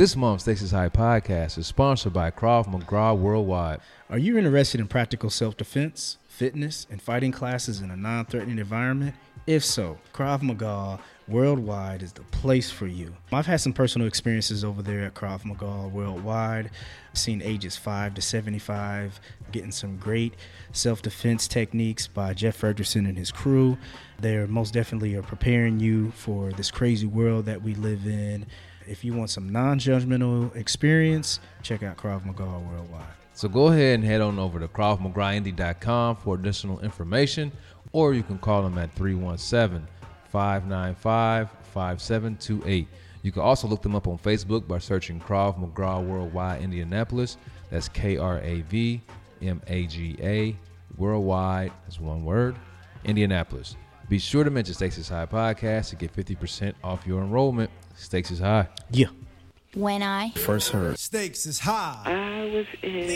This month's Stakes High podcast is sponsored by Krav Maga Worldwide. Are you interested in practical self defense, fitness, and fighting classes in a non threatening environment? If so, Krav Maga Worldwide is the place for you. I've had some personal experiences over there at Krav Maga Worldwide. I've seen ages 5 to 75 getting some great self defense techniques by Jeff Fredrickson and his crew. They're most definitely are preparing you for this crazy world that we live in. If you want some non judgmental experience, check out Krav Maga Worldwide. So go ahead and head on over to KravMagaIndy.com for additional information, or you can call them at 317 595 5728. You can also look them up on Facebook by searching Krav Maga Worldwide Indianapolis. That's K R A V M A G A Worldwide. That's one word. Indianapolis. Be sure to mention Stakes High podcast to get 50% off your enrollment. Stakes is high. Yeah. When I First heard. Stakes is high. I was in.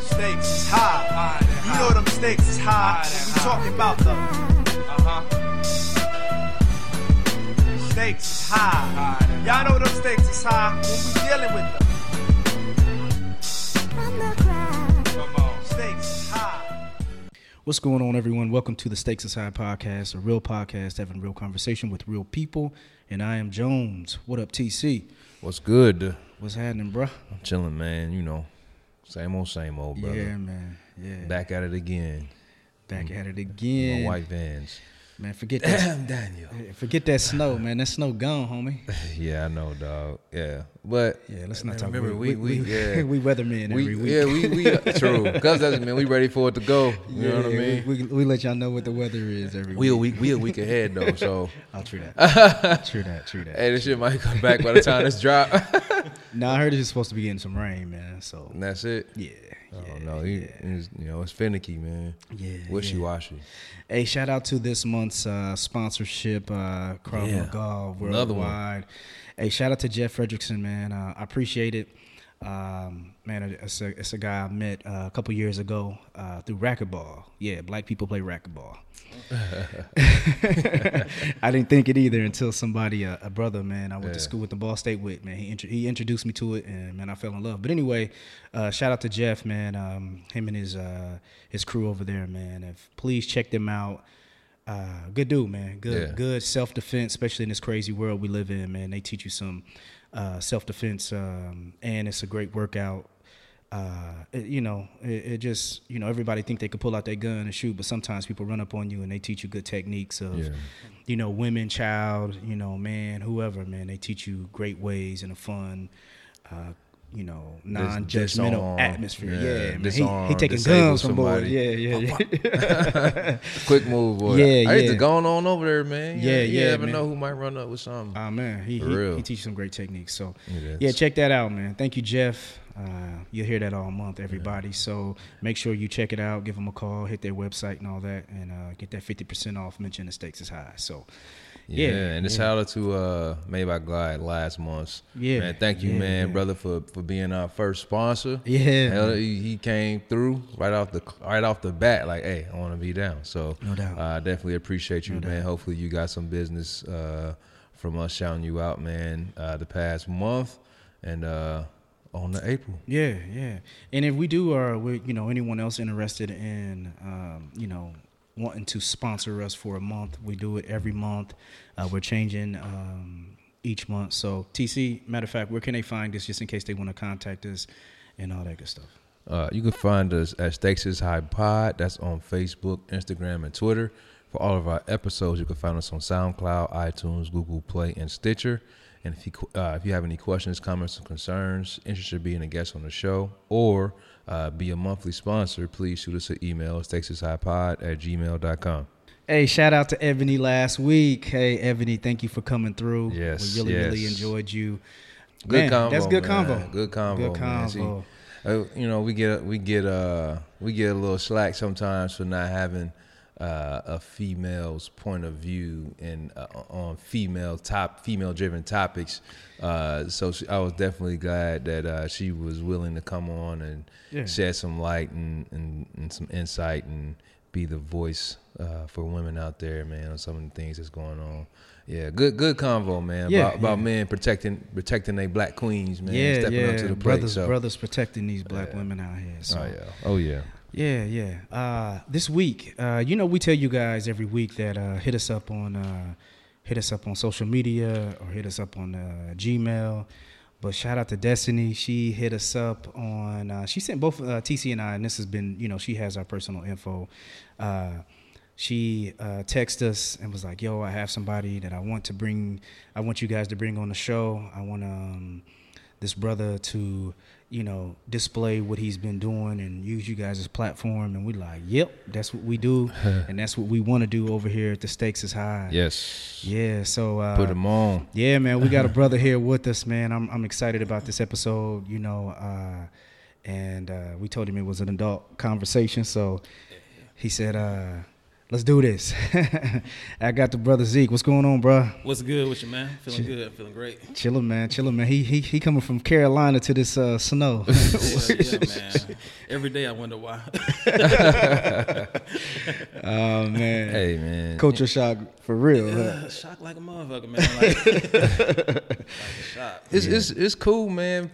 Stakes is high. You know them stakes is high. We talking about the uh-huh. Stakes is high. Y'all know them stakes is high when we dealing with them. What's going on, everyone? Welcome to the Stakes Is High podcast, a real podcast having real conversation with real people. And I am Jones. What up, TC? What's good? What's happening, bro? I'm chilling, man. You know, same old, same old, brother. Yeah, man. Yeah. Back at it again. Back mm. at it My again. white vans. Man, forget that. Damn, Daniel. forget that snow, man. That snow gone, homie. Yeah, I know, dog. Yeah, but Yeah, let's not man, talk. Remember, we we, we, yeah. we weathermen we every week. yeah we we true because doesn't mean we ready for it to go. You know what I mean? We, we, we let y'all know what the weather is every week. We a week. week we a week ahead though, so I'll oh, true that. true that. True that. hey, this shit might come back by the time this drop. No, I heard it's supposed to be getting some rain, man. So and that's it. yeah. Oh yeah, no, he, he's, you know it's finicky, man. Yeah, wishy washy. Hey, shout out to this month's uh, sponsorship, uh, Krav Yeah. Maga Another one. Worldwide. Hey, shout out to Jeff Fredrickson, man. Uh, I appreciate it. Um, man, it's a, it's a guy I met uh, a couple years ago uh, through racquetball. Yeah, black people play racquetball. I didn't think it either until somebody, uh, a brother, man, I went to school with the Ball State with, man. He, intro- he introduced me to it, and man, I fell in love. But anyway, uh, shout out to Jeff, man. Um, him and his uh, his crew over there, man. If please check them out. Uh, good dude, man. Good, Yeah. good self defense, especially in this crazy world we live in, man. They teach you some uh, self defense, um, and it's a great workout. Uh, it- you know, it, it just you know everybody think they could pull out their gun and shoot, but sometimes people run up on you and they teach you good techniques of, Yeah. you know, women, child, you know, man, whoever, man. They teach you great ways and a fun. Uh, you know, non-judgmental atmosphere. Yeah, Yeah, man. He, disarm, he taking guns from boys. somebody. Yeah, yeah, yeah. Quick move, boy. Yeah, I used yeah. to go on over there, man. Yeah, yeah. you yeah, never man. know who might run up with something. Oh man, he he, real. he teaches some great techniques. So yeah, check that out, man. Thank you, Jeff. Uh, you'll hear that all month, everybody. So make sure you check it out. Give them a call, hit their website and all that, and uh, get that fifty percent off. Mention the stakes is high. So Yeah, yeah, and it's yeah. shout out to uh Made by Glide last month. Yeah, man, thank you, yeah, man, brother, for for being our first sponsor. Yeah, Hell, he, he came through right off the right off the bat, like, hey, I want to be down. So No doubt. uh, I definitely appreciate you, No man. doubt. Hopefully, you got some business uh, from us shouting you out, man, uh, the past month and uh, on the April. Yeah, yeah. And if we do, or we, you know, anyone else interested in, um, you know, wanting to sponsor us for a month, we do it every month. Uh, we're changing um, each month. So, TC, matter of fact, where can they find us, just in case they want to contact us and all that good stuff? Uh, you can find us at Stakes High Pod. That's on Facebook, Instagram, and Twitter. For all of our episodes, you can find us on SoundCloud, iTunes, Google Play, and Stitcher. And if you uh, if you have any questions, comments, or concerns, interested in being a guest on the show, or uh, be a monthly sponsor, please shoot us an email, stakesishighpod at gmail.com. Hey, shout out to Ebony last week. Hey, Ebony, thank you for coming through. Yes, we really, really enjoyed you. Good Man, convo. That's good man. convo. Good convo. Good man. See, uh, you know, we get we get uh we get a little slack sometimes for not having uh, a female's point of view and uh, on female top female driven topics. Uh, so she, I was definitely glad that uh, she was willing to come on and Yeah. shed some light and, and, and some insight and be the voice uh, for women out there, man, on some of the things that's going on. Yeah, good good convo, man. Yeah, about, about men protecting protecting their black queens, man. yeah, stepping yeah. up to the plate. brothers, so. brothers protecting these black women out here. So. Oh yeah. Oh yeah. Yeah, yeah. Uh, this week, uh, you know, we tell you guys every week that uh, hit us up on uh, hit us up on social media or hit us up on uh, Gmail. But shout out to Destiny. She hit us up on. Uh, she sent both TC and I, and this has been, you know, she has our personal info. She texted us and was like, "Yo, I have somebody that I want to bring. I want you guys to bring on the show. I want um, this brother to, you know, display what he's been doing and use you guys as platform." And we like, "Yep, that's what we do, and that's what we want to do over here at the Stakes is High." Yes. Yeah. So uh, Put them on. yeah, man, we got a brother here with us, man. I'm I'm excited about this episode, you know, uh, and uh, we told him it was an adult conversation, so he said, uh, "Let's do this." I got the brother Zeke. What's going on, bro? What's good with you, man? Feeling good, feeling great. Chillin', man. Chillin', man. He he he coming from Carolina to this uh, snow. Yeah, yeah, man. Every day I wonder why. oh man, Hey man. culture shock for real. huh? Uh, shock like a motherfucker, man. Like, like a shock. It's it's it's cool, man.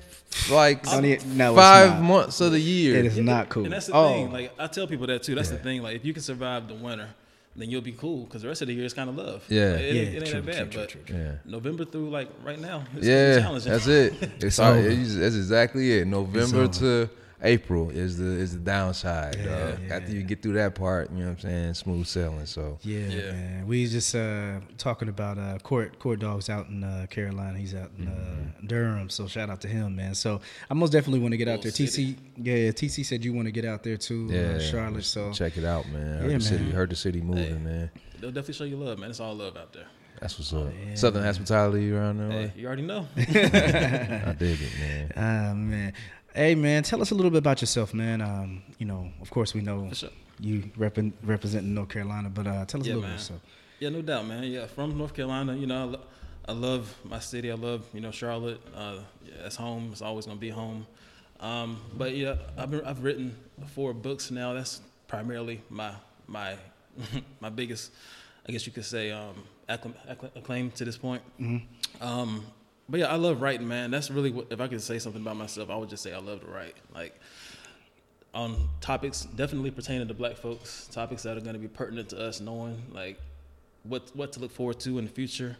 Like Don't no, five months of the year. It is not cool. And that's the oh, thing. Like I tell people that too. That's the thing. Like if you can survive the winter, then you'll be cool. Because the rest of the year is kind of love. Yeah. Like, it, Yeah, ain't- it ain't true, that bad. true, but true, true, Yeah. November through like right now, it's Yeah, challenging. that's it. It's all, it's- that's exactly it. November over. to April is the is the downside. Yeah, dog. yeah. After you get through that part, you know what I'm saying, smooth sailing. So Yeah, Yeah. man. We just uh, talking about uh, court court dogs out in uh, Carolina. He's out in uh, Mm-hmm. Durham, so shout out to him, man. So I most definitely want to get out there. Cool TC, yeah, yeah, TC said you want to get out there too, yeah, uh, Charlotte. So check it out, man. Heard Yeah, the city, heard the city moving, man. They'll definitely show you love, man. It's all love out there. That's what's up. Oh, yeah, Southern hospitality around there. Hey, you already know. I dig it, man. ah man, hey man, tell us a little bit about yourself, man. Um, you know, of course we know sure. you repre- representing North Carolina, but uh, tell us Yeah, a little man. bit. So Yeah, no doubt, man. Yeah, from North Carolina, you know, I, lo- I love my city. I love, you know, Charlotte. Uh, yeah, it's home. It's always gonna be home. Um, but yeah, I've been, I've written four books now. That's primarily my my my biggest, I guess you could say, um, acclaim, acclaim, to this point. Um, but yeah, I love writing, man. That's really what. If I could say something about myself, I would just say I love to write. Like on topics definitely pertaining to black folks, topics that are going to be pertinent to us, knowing like what what to look forward to in the future.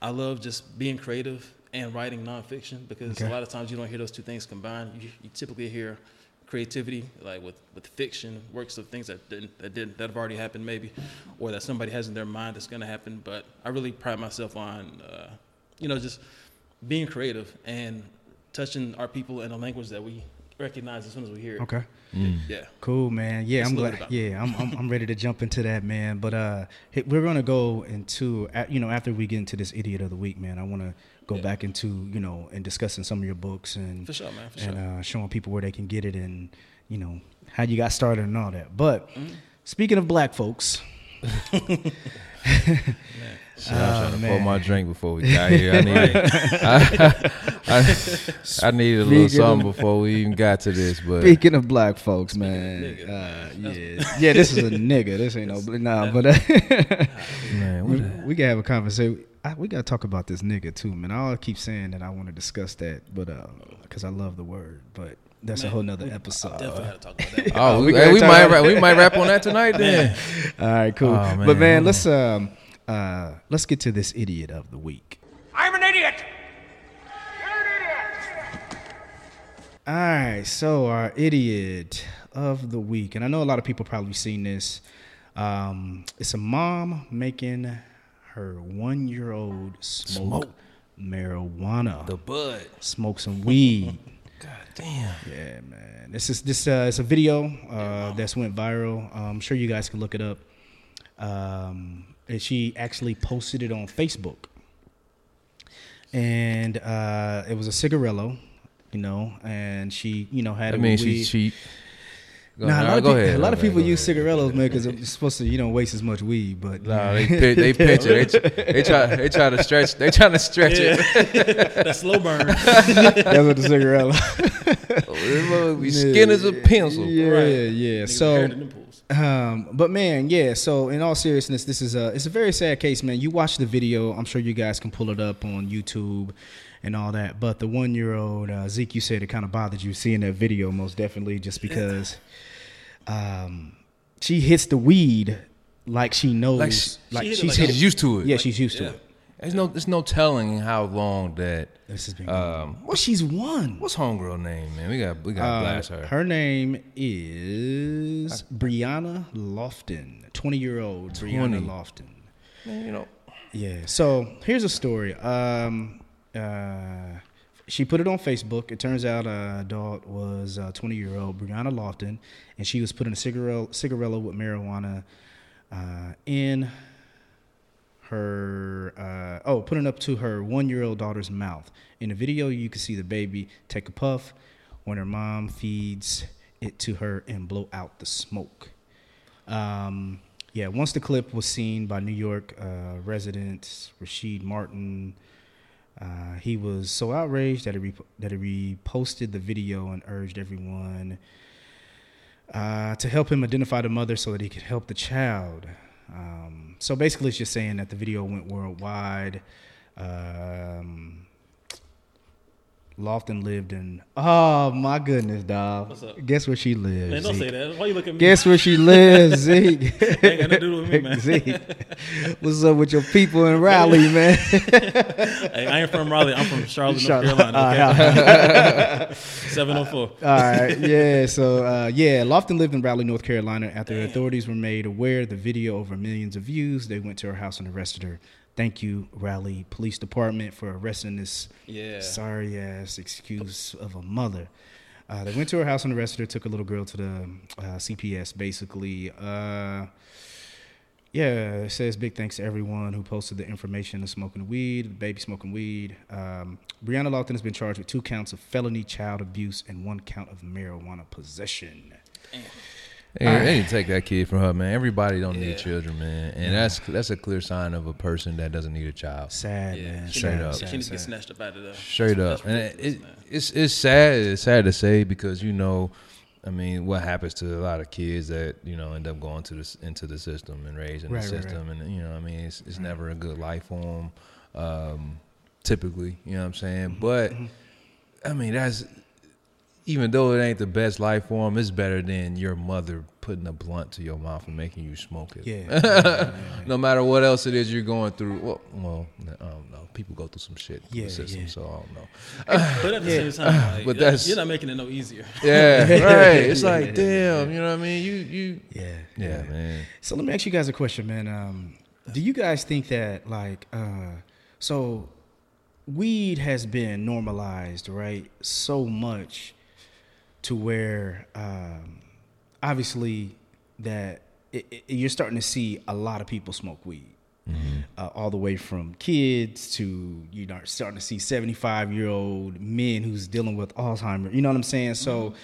I love just being creative and writing nonfiction because Okay. a lot of times you don't hear those two things combined. You, you typically hear creativity like with, with fiction, works of things that didn't that didn't that have already happened maybe, or that somebody has in their mind that's going to happen. But I really pride myself on uh, you know just being creative and touching our people in a language that we recognize as soon as we hear it. okay. Yeah. Cool, man. Yeah, That's I'm glad. Yeah, I'm, I'm I'm ready to jump into that, man. But uh, we're gonna go into you know after we get into this idiot of the week, man. I want to go Yeah. back into you know and discussing some of your books and For sure, man. For and sure. uh, showing people where they can get it and you know how you got started and all that. But Mm-hmm. speaking of black folks, Shit, I was trying to pour my drink before we got here. I needed, I, I, I needed a little Speaking of- something before we even got to this. But speaking of black folks, man, uh, yeah, yeah, this is a nigga. This ain't no nah, but uh, man, we, what the- we can have a conversation. I, we gotta talk about this nigga too, man. I keep saying that I want to discuss that, but because I love the word, but that's a whole nother episode. Definitely got to talk about that. oh, we we, hey, we might about- rap, we might rap on that tonight then. All right, cool. Oh, but man, man, let's um uh let's get to this idiot of the week. I'm an idiot. All right, so our idiot of the week, and I know a lot of people probably seen this. Um, it's a mom making her one-year-old smoke, marijuana, The bud. smoke some weed. God damn. Yeah, man. This is this uh it's a video uh that's went viral. Um, I'm sure you guys can look it up. Um and she actually posted it on Facebook. And uh it was a cigarillo, you know, and she, you know, had That it means with weed. she's cheap. Go, Nah, a nah, lot, of, go people, ahead. a lot of people ahead, use go ahead. cigarillos, man, because it's supposed to, you don't waste as much weed. But Nah, they pitch, they pitch it. They, tr- they try they try to stretch. They trying to stretch it. that slow burn. that's what the cigarillo. This mother be skin as a pencil. Yeah, Right. yeah. Niggas So inherited them pools. Um, but man, yeah. So in all seriousness, this is a it's a very sad case, man. You watch the video. I'm sure you guys can pull it up on YouTube and all that. But the one year old uh, Zeke, you said it kind of bothered you seeing that video, most definitely, just because um, she hits the weed like she knows, Like like, she- she hit it she's like hit used to it. Yeah, she's used to it. There's no there's no telling how long that. This has been. Um, well, she's one. what's homegirl name, man? We got we got Uh, blast her. her name is Brianna Lofton, 20 year old Brianna 20. Lofton. Man, you know, Yeah. So here's a story. Um, uh, she put it on Facebook. It turns out a adult was uh, 20 year old Brianna Lofton, and she was putting a cigarette cigarella with marijuana uh, in her uh, oh putting up to her one year old daughter's mouth. In the video, you can see the baby take a puff when her mom feeds it to her and blow out the smoke. Um, yeah, once the clip was seen by New York uh, resident Rashid Martin, uh, he was so outraged that he rep- that he reposted the video and urged everyone uh, to help him identify the mother so that he could help the child. Um, so basically, it's just saying that the video went worldwide. Um, Lofton lived in. Oh my goodness, dog! What's up? Guess where she lives? Man, don't Zeke? say that. Why you look at me? Guess where she lives, Zeke? Ain't got nothing to do with me, man. Zeke. What's up with your people in Raleigh, man? Hey, I ain't from Raleigh. I'm from Charlotte, North Charlotte. Carolina. Okay? 704. All right, yeah. So, uh, yeah, Lofton lived in Raleigh, North Carolina. After the authorities were made aware of the video over millions of views, they went to her house and arrested her. Thank you, Raleigh Police Department, for arresting this Yeah. sorry ass excuse of a mother. Uh, they went to her house and arrested her. Took a little girl to the uh, CPS. Basically, uh, yeah, it says big thanks to everyone who posted the information of smoking weed, the baby smoking weed. Um, Brianna Lofton has been charged with two counts of felony child abuse and one count of marijuana possession. Hey, they need to take that kid from her, man. Everybody don't Yeah. need children, man, and that's that's a clear sign of a person that doesn't need a child. Sad, Yeah. man. She Straight sad, up. sad, She needs to get snatched up out of there. Straight That's- up, and it, ridiculous, it, man. it's it's sad. It's sad to say because you know, I mean, what happens to a lot of kids that you know end up going to this into the system and raised in Right, the right, right. system, and you know, I mean, it's it's never a good life for them. Um, typically, you know what I'm saying, Mm-hmm. but I mean, that's even though it ain't the best life for them, it's better than your mother putting a blunt to your mouth and making you smoke it. Yeah. no matter what else it is you're going through. Well, well, I don't know. People go through some shit through Yeah, the system, yeah. so I don't know. But at the same time, like, But you're- that's- you're not making it no easier. Yeah, right. It's Yeah, like, yeah, damn, you know what I mean? You, you, yeah. yeah, man. So let me ask you guys a question, man. Um, do you guys think that like uh, so weed has been normalized, right? So much to where um, obviously that it, it, you're starting to see a lot of people smoke weed. Uh, all the way from kids to you know starting to see 75 year old men who's dealing with Alzheimer. You know what I'm saying? So,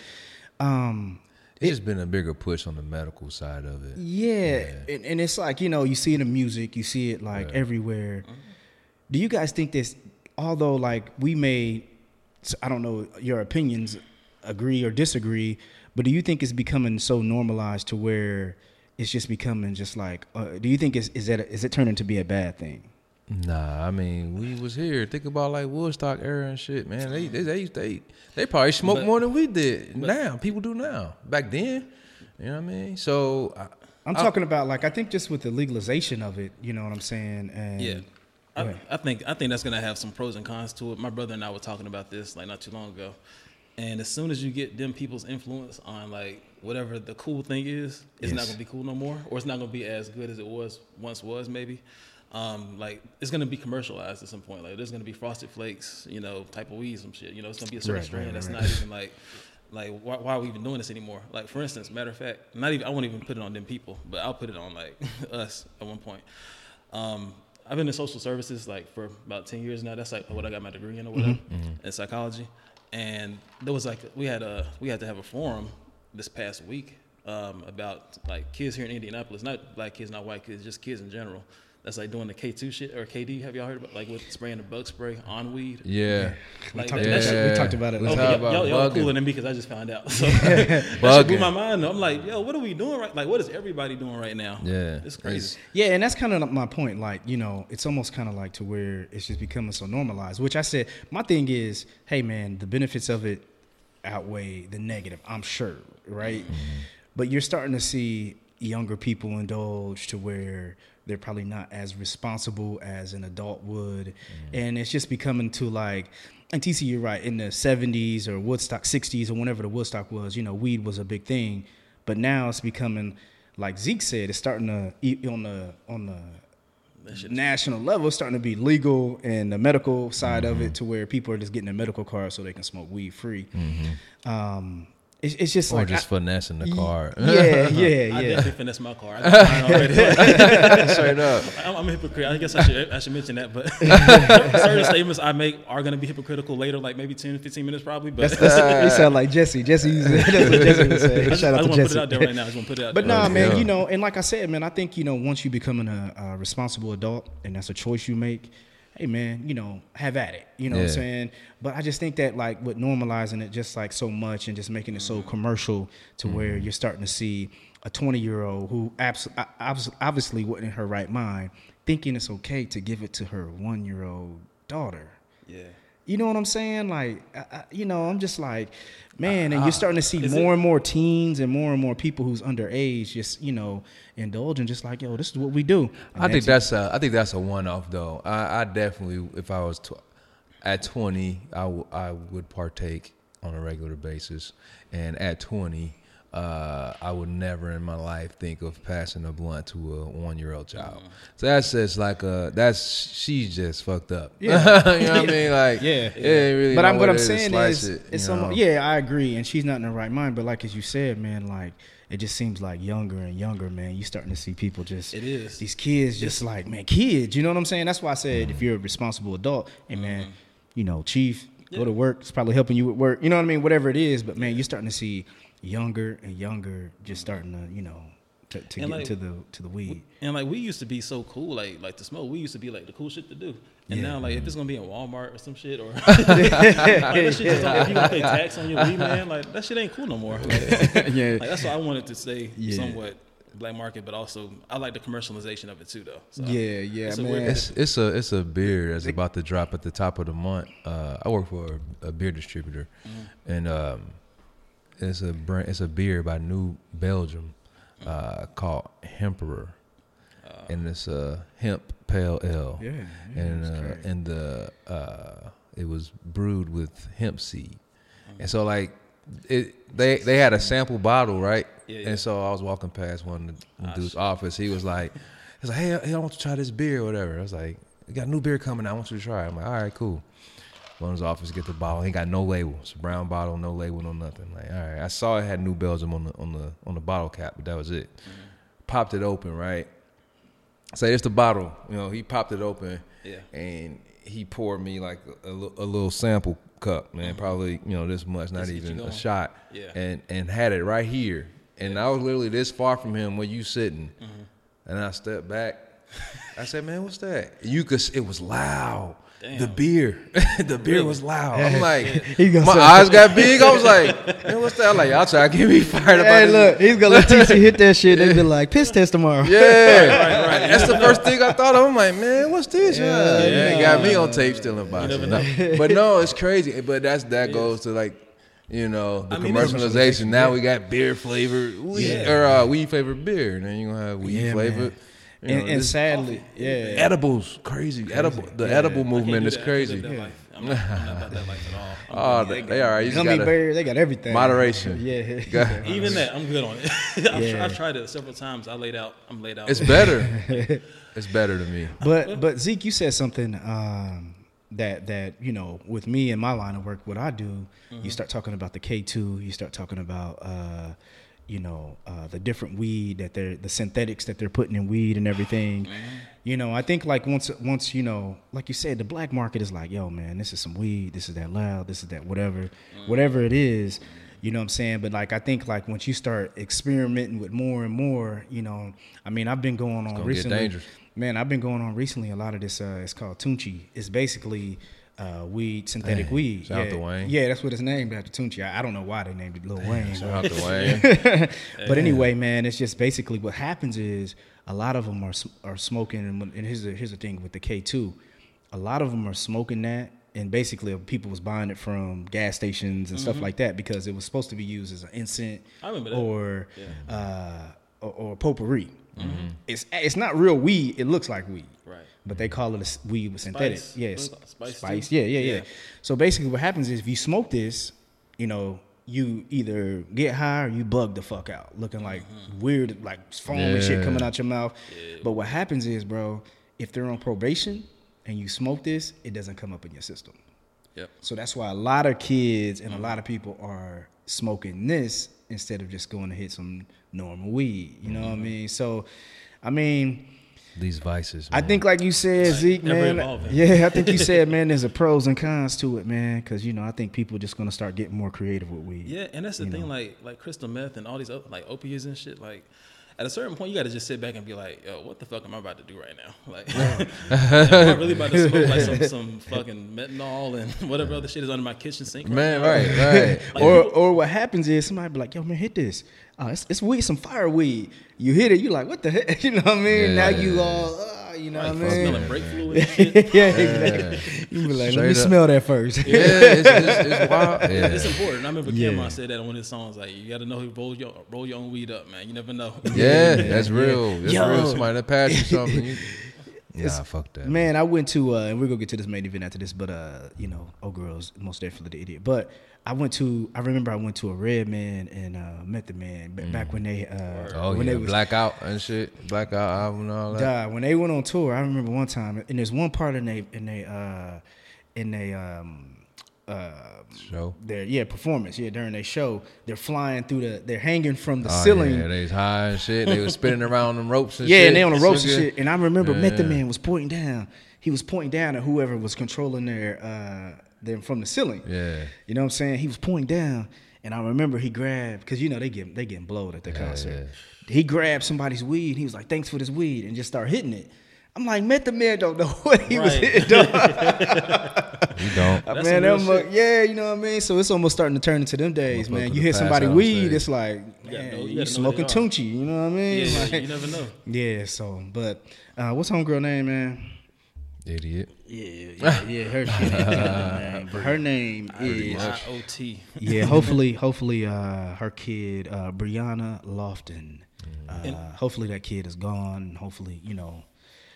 um, It's just been a bigger push on the medical side of it. yeah, And, and it's like you know you see it in music, you see it like everywhere. Do you guys think this? Although like we may, I don't know your opinions, agree or disagree, but do you think it's becoming so normalized to where it's just becoming just like? Uh, do you think is is that is it turning to be a bad thing? Nah, I mean, we was here. Think about like Woodstock era and shit, man. They they they they, they probably smoke But- more than we did now. People do now. Back then, you know what I mean? So I, I'm talking about like I think just with the legalization of it, you know what I'm saying? And Yeah. I. I think I think that's gonna have some pros and cons to it. My brother and I were talking about this like not too long ago, and as soon as you get them people's influence on like whatever the cool thing is, it's not gonna be cool no more, or it's not gonna be as good as it was once was maybe. Um, like it's gonna be commercialized at some point. Like there's gonna be frosted flakes, you know, type of weed, some shit. You know, it's gonna be a certain Right, strain right, that's right. not even like. Like why, why are we even doing this anymore? Like for instance, matter of fact, not even I won't even put it on them people, but I'll put it on like us at one point. Um, I've been in social services like for about ten years now. That's like what I got my degree in or whatever in psychology. And there was like we had a we had to have a forum this past week um, about like kids here in Indianapolis, not black kids, not white kids, just kids in general, that's like doing the K two shit or KD. Have y'all heard about like with spraying the bug spray on weed? Yeah. Like talked that, about that shit- it. We talked about it We last Okay, talked y'all, about y'all, y'all cooler than me because I just found out. So that shit blew my mind. I'm like, yo, what are we doing right? Like, what is everybody doing right now? Yeah. it's crazy. Yeah, and that's kind of my point. Like, you know, it's almost kind of like to where it's just becoming so normalized. Which I said, my thing is, hey, man, the benefits of it outweigh the negative. I'm sure, right? Mm-hmm. But you're starting to see younger people indulge to where they're probably not as responsible as an adult would, mm. and it's just becoming to like. And TC, you're right. In the '70s or Woodstock '60s or whenever the Woodstock was, you know, weed was a big thing, but now it's becoming, like Zeke said, it's starting to eat on the on the national level it's starting to be legal and the medical side of it mm-hmm. to where people are just getting a medical card so they can smoke weed free. Mm-hmm. Um, it's, it's just Or like just I- finessing the car. yeah, yeah, yeah. I yeah. definitely finesse my car. I got mine already. Straight up. I'm, I'm a hypocrite. I guess I should I should mention that, but certain statements I make are going to be hypocritical later, like maybe 10, 15 minutes probably. But you sound like Jesse. Jesse, that's what Jesse would say. I just, Shout I just to want to put it out there right now. I just want to put it out But there. nah, man, Yeah. you know, and like I said, man, I think you know once you becoming a, a responsible adult and that's a choice you make. Hey, man, you know, have at it. You know what I'm saying? But I just think that like with normalizing it just like so much and just making it so commercial to where mm-hmm. you're starting to see a 20 year old who abs- obs- obviously wasn't in her right mind thinking it's okay to give it to her one year old daughter. yeah. You know what I'm saying? Like, I, I, you know, I'm just like, man, and uh, you're uh, starting to see more it- and more teens and more and more people who's underage just, you know, indulging, just like, yo, this is what we do. And I think that's a, I think that's a one off though. I, I definitely, if I was tw- at 20, I, w- I would partake on a regular basis, and at 20, uh, I would never in my life think of passing a blunt to a one year old child. Mm-hmm. So that's just like a that's she's just fucked up. Yeah. you know what I mean? Like Yeah. yeah. really but I'm, what I'm saying is, it, it's some, yeah, I agree, and she's not in the right mind. But like as you said, man, like it just seems like younger and younger, man. You starting to see people just It is. these kids just like man, kids. You know what I'm saying? That's why I said if mm-hmm. you're a responsible adult, hey mm-hmm. man, you know, chief, go to work. It's probably helping you with work. You know what I mean? Whatever it is, but man, you're starting to see younger and younger just starting to you know to, to get like, into the to the weed. And like we used to be so cool, like like to smoke. We used to be like the cool shit to do. And Yeah. now like if it's gonna be in Walmart or some shit or like, that shit just don't, if you gonna pay tax on your weed, man, like that shit ain't cool no more. Like, yeah. like, that's why I wanted to say Yeah. somewhat black market, but also I like the commercialization of it too, though. So, Yeah, yeah, it's a man. It's it's a it's a beer that's about to drop at the top of the month. Uh, I work for a, a beer distributor, and um, it's a brand, it's a beer by New Belgium uh, called Hemperor, and it's a hemp pale ale. Yeah, yeah, and uh, and the uh, it was brewed with hemp seed, and so like it they they had a sample bottle right, Yeah, yeah. and so I was walking past one of the Ah, dude's shit. office. He was like, he's like, hey, I want to try this beer or whatever. I was like, we got a new beer coming out. I want you to try. it. I'm like, all right, cool. Go in his office, get the bottle. He ain't got no label. It's a brown bottle, no label, no nothing. Like, all right. I saw it had New Belgium on the on the on the bottle cap, but that was it. Popped it open, right? Say it's the bottle. You know, he popped it open, Yeah. and he poured me like a, a, a little sample cup, man, probably you know this much, not to even a shot, Yeah. and and had it right here, and I was literally this far from him where you sitting, Mm-hmm. and I stepped back. I said, "Man, what's that?" You could. It was loud. The beer, the beer was loud. I'm like, He my say- eyes got big. I was like, "Man, what's that?" I'm like, y'all try to get me fired about Hey, this. look, he's gonna let TC hit that shit. They be like, piss test tomorrow. Yeah, That's the first thing I thought of. I'm like, man, what's this? Yeah, Yeah. They got me on tape stealing You boxes. No. but no, it's crazy. But that's that goes to like, you know, the I mean, it's- commercialization. Now we got beer flavored weed Yeah. or uh, weed flavored beer, and then you gonna have weed Yeah, flavored. You know, And, and this- sadly, yeah. edibles, crazy. Edible, the edible movement is that. I can't crazy. live. I'm, not, I'm not about that life at all. Oh, good. they, they are. You just Gummy gotta, they got everything. Moderation. Yeah. Got- Even that, I'm good on it. I've, Yeah. tried, I've tried it several times. I laid out. I'm laid out. it's better. it's better to me. but but Zeke, you said something um, that that you know, with me and my line of work, what I do, you start talking about the K two, you start talking about uh, you know uh, the different weed that they're the synthetics that they're putting in weed and everything. You know, I think like once once you know, like you said, the black market is like, yo, man, this is some weed, this is that loud, this is that whatever, whatever it is. You know what I'm saying? But like I think like once you start experimenting with more and more, you know, I mean I've been going on recently. Man, I've been going on recently. A lot of this uh, it's called Tunechi. It's basically uh, weed, synthetic Dang. weed. Shout out yeah. to Wayne. Yeah, that's what it's named after Tunechi. I, I don't know why they named it Lil Wayne. Shout but- out to Wayne. but anyway, man, it's just basically what happens is a lot of them are are smoking, and, and here's the here's the thing with the K two, a lot of them are smoking that, and basically people was buying it from gas stations and stuff like that because it was supposed to be used as an incense I remember that. or uh, or, or potpourri. It's it's not real weed. It looks like weed. Right. But they call it a weed with synthetic. Spice. Yes. What is it? Spice Spice. Yeah, yeah, yeah, Yeah. So basically, what happens is if you smoke this, you know, you either get high or you bug the fuck out, looking like Mm-hmm. weird, like foam and shit coming out your mouth. But what happens is, bro, if they're on probation and you smoke this, it doesn't come up in your system. Yep. So that's why a lot of kids and a lot of people are smoking this instead of just going to hit some normal weed. You know what I mm-hmm. mean? So, I mean, These vices. I think like you said, Zeke, man. Yeah, I think you said, man, there's a pros and cons to it, man. Because you know, I think people just gonna start getting more creative with weed. Yeah, and that's the thing, know. like like crystal meth and all these other, like opiates and shit. Like at a certain point, you got to just sit back and be like, "Yo, what the fuck am I about to do right now? Like, am I really about to smoke like some, some fucking methanol and whatever other shit is under my kitchen sink? Right man, now? right, right. Like, or or what happens is somebody be like, "Yo, man, hit this. Uh, it's, it's weed, some fire weed." You hit it, you like, "What the heck?" You know what I mean? Now you Yeah. all, uh, you know like, what I mean? smelling brake fluid and shit. yeah, exactly. You be like, "Let me up. smell that first. Yeah, it's, it's, it's wild. Yeah. It's important. I remember Yeah. Cam'ron said that on one of his songs. Like, you got to know who roll your roll your own weed up, man. You never know. Yeah, that's real. That's Yo. real. Somebody that passed you something. You, nah, fuck that. Man, I went to, uh, and we're gonna get to this main event after this, but uh, you know, oh girls, most definitely the idiot. But I went to, I remember I went to a Redman and uh, Method Man ba- back when they, uh, Oh when yeah, they was blackout and shit, blackout album and all that. died. when they went on tour. I remember one time, and there's one part in they, in they, uh, in they, um, uh, Show. their yeah performance yeah during their show they're flying through the they're hanging from the Oh, ceiling Yeah, they was high and shit. They was spinning around them ropes and Yeah, shit. and they on the ropes and shit. And I remember Yeah. Method Man was pointing down. He was pointing down at whoever was controlling their uh them from the ceiling. Yeah. You know what I'm saying? He was pointing down. And I remember he grabbed because you know they get they getting blowed at the concert. He grabbed somebody's weed. He was like, "Thanks for this weed," and just start hitting it. I'm like, Method Man don't know what he was Right. hitting. dog. You don't. That's man, some real them, uh, yeah, you know what I mean. So it's almost starting to turn into them days, Motherfucker man. You hit somebody weed, stage. it's like, You gotta man, know- you you, smoking who they tunchi. You know what I mean? Yeah, Like- you never know. yeah, so but uh, what's homegirl name, man? Idiot. Yeah, yeah, yeah. Her shit name, but her name is IoT. yeah. Hopefully, hopefully, uh, her kid uh, Brianna Lofton. And- Uh, hopefully that kid is gone. Hopefully, you know.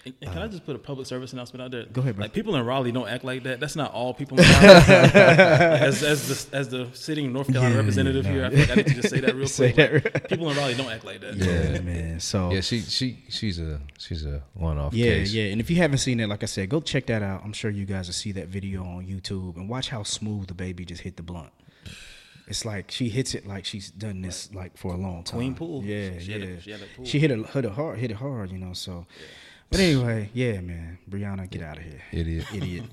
And and can I just put a public service announcement out there? Uh, Go ahead, bro. Like people in Raleigh don't act like that. That's not all people in Raleigh. as as the as the sitting North Carolina Yeah, representative here, I think I need to just say that real Say quick. that Like, people in Raleigh don't act like that. Yeah, man. So Yeah, she she she's a she's a one off Yeah, case. yeah. And if you haven't seen it, like I said, go check that out. I'm sure you guys will see that video on YouTube and watch how smooth the baby just hit the blunt. It's like she hits it like she's done this like for a long time. Queen pool. Yeah, She yeah. had a- she had a pool. She hit it, hit it hard, hit it hard, you know. So, but anyway, yeah, man. Brianna, get out of here, Idiot. idiot.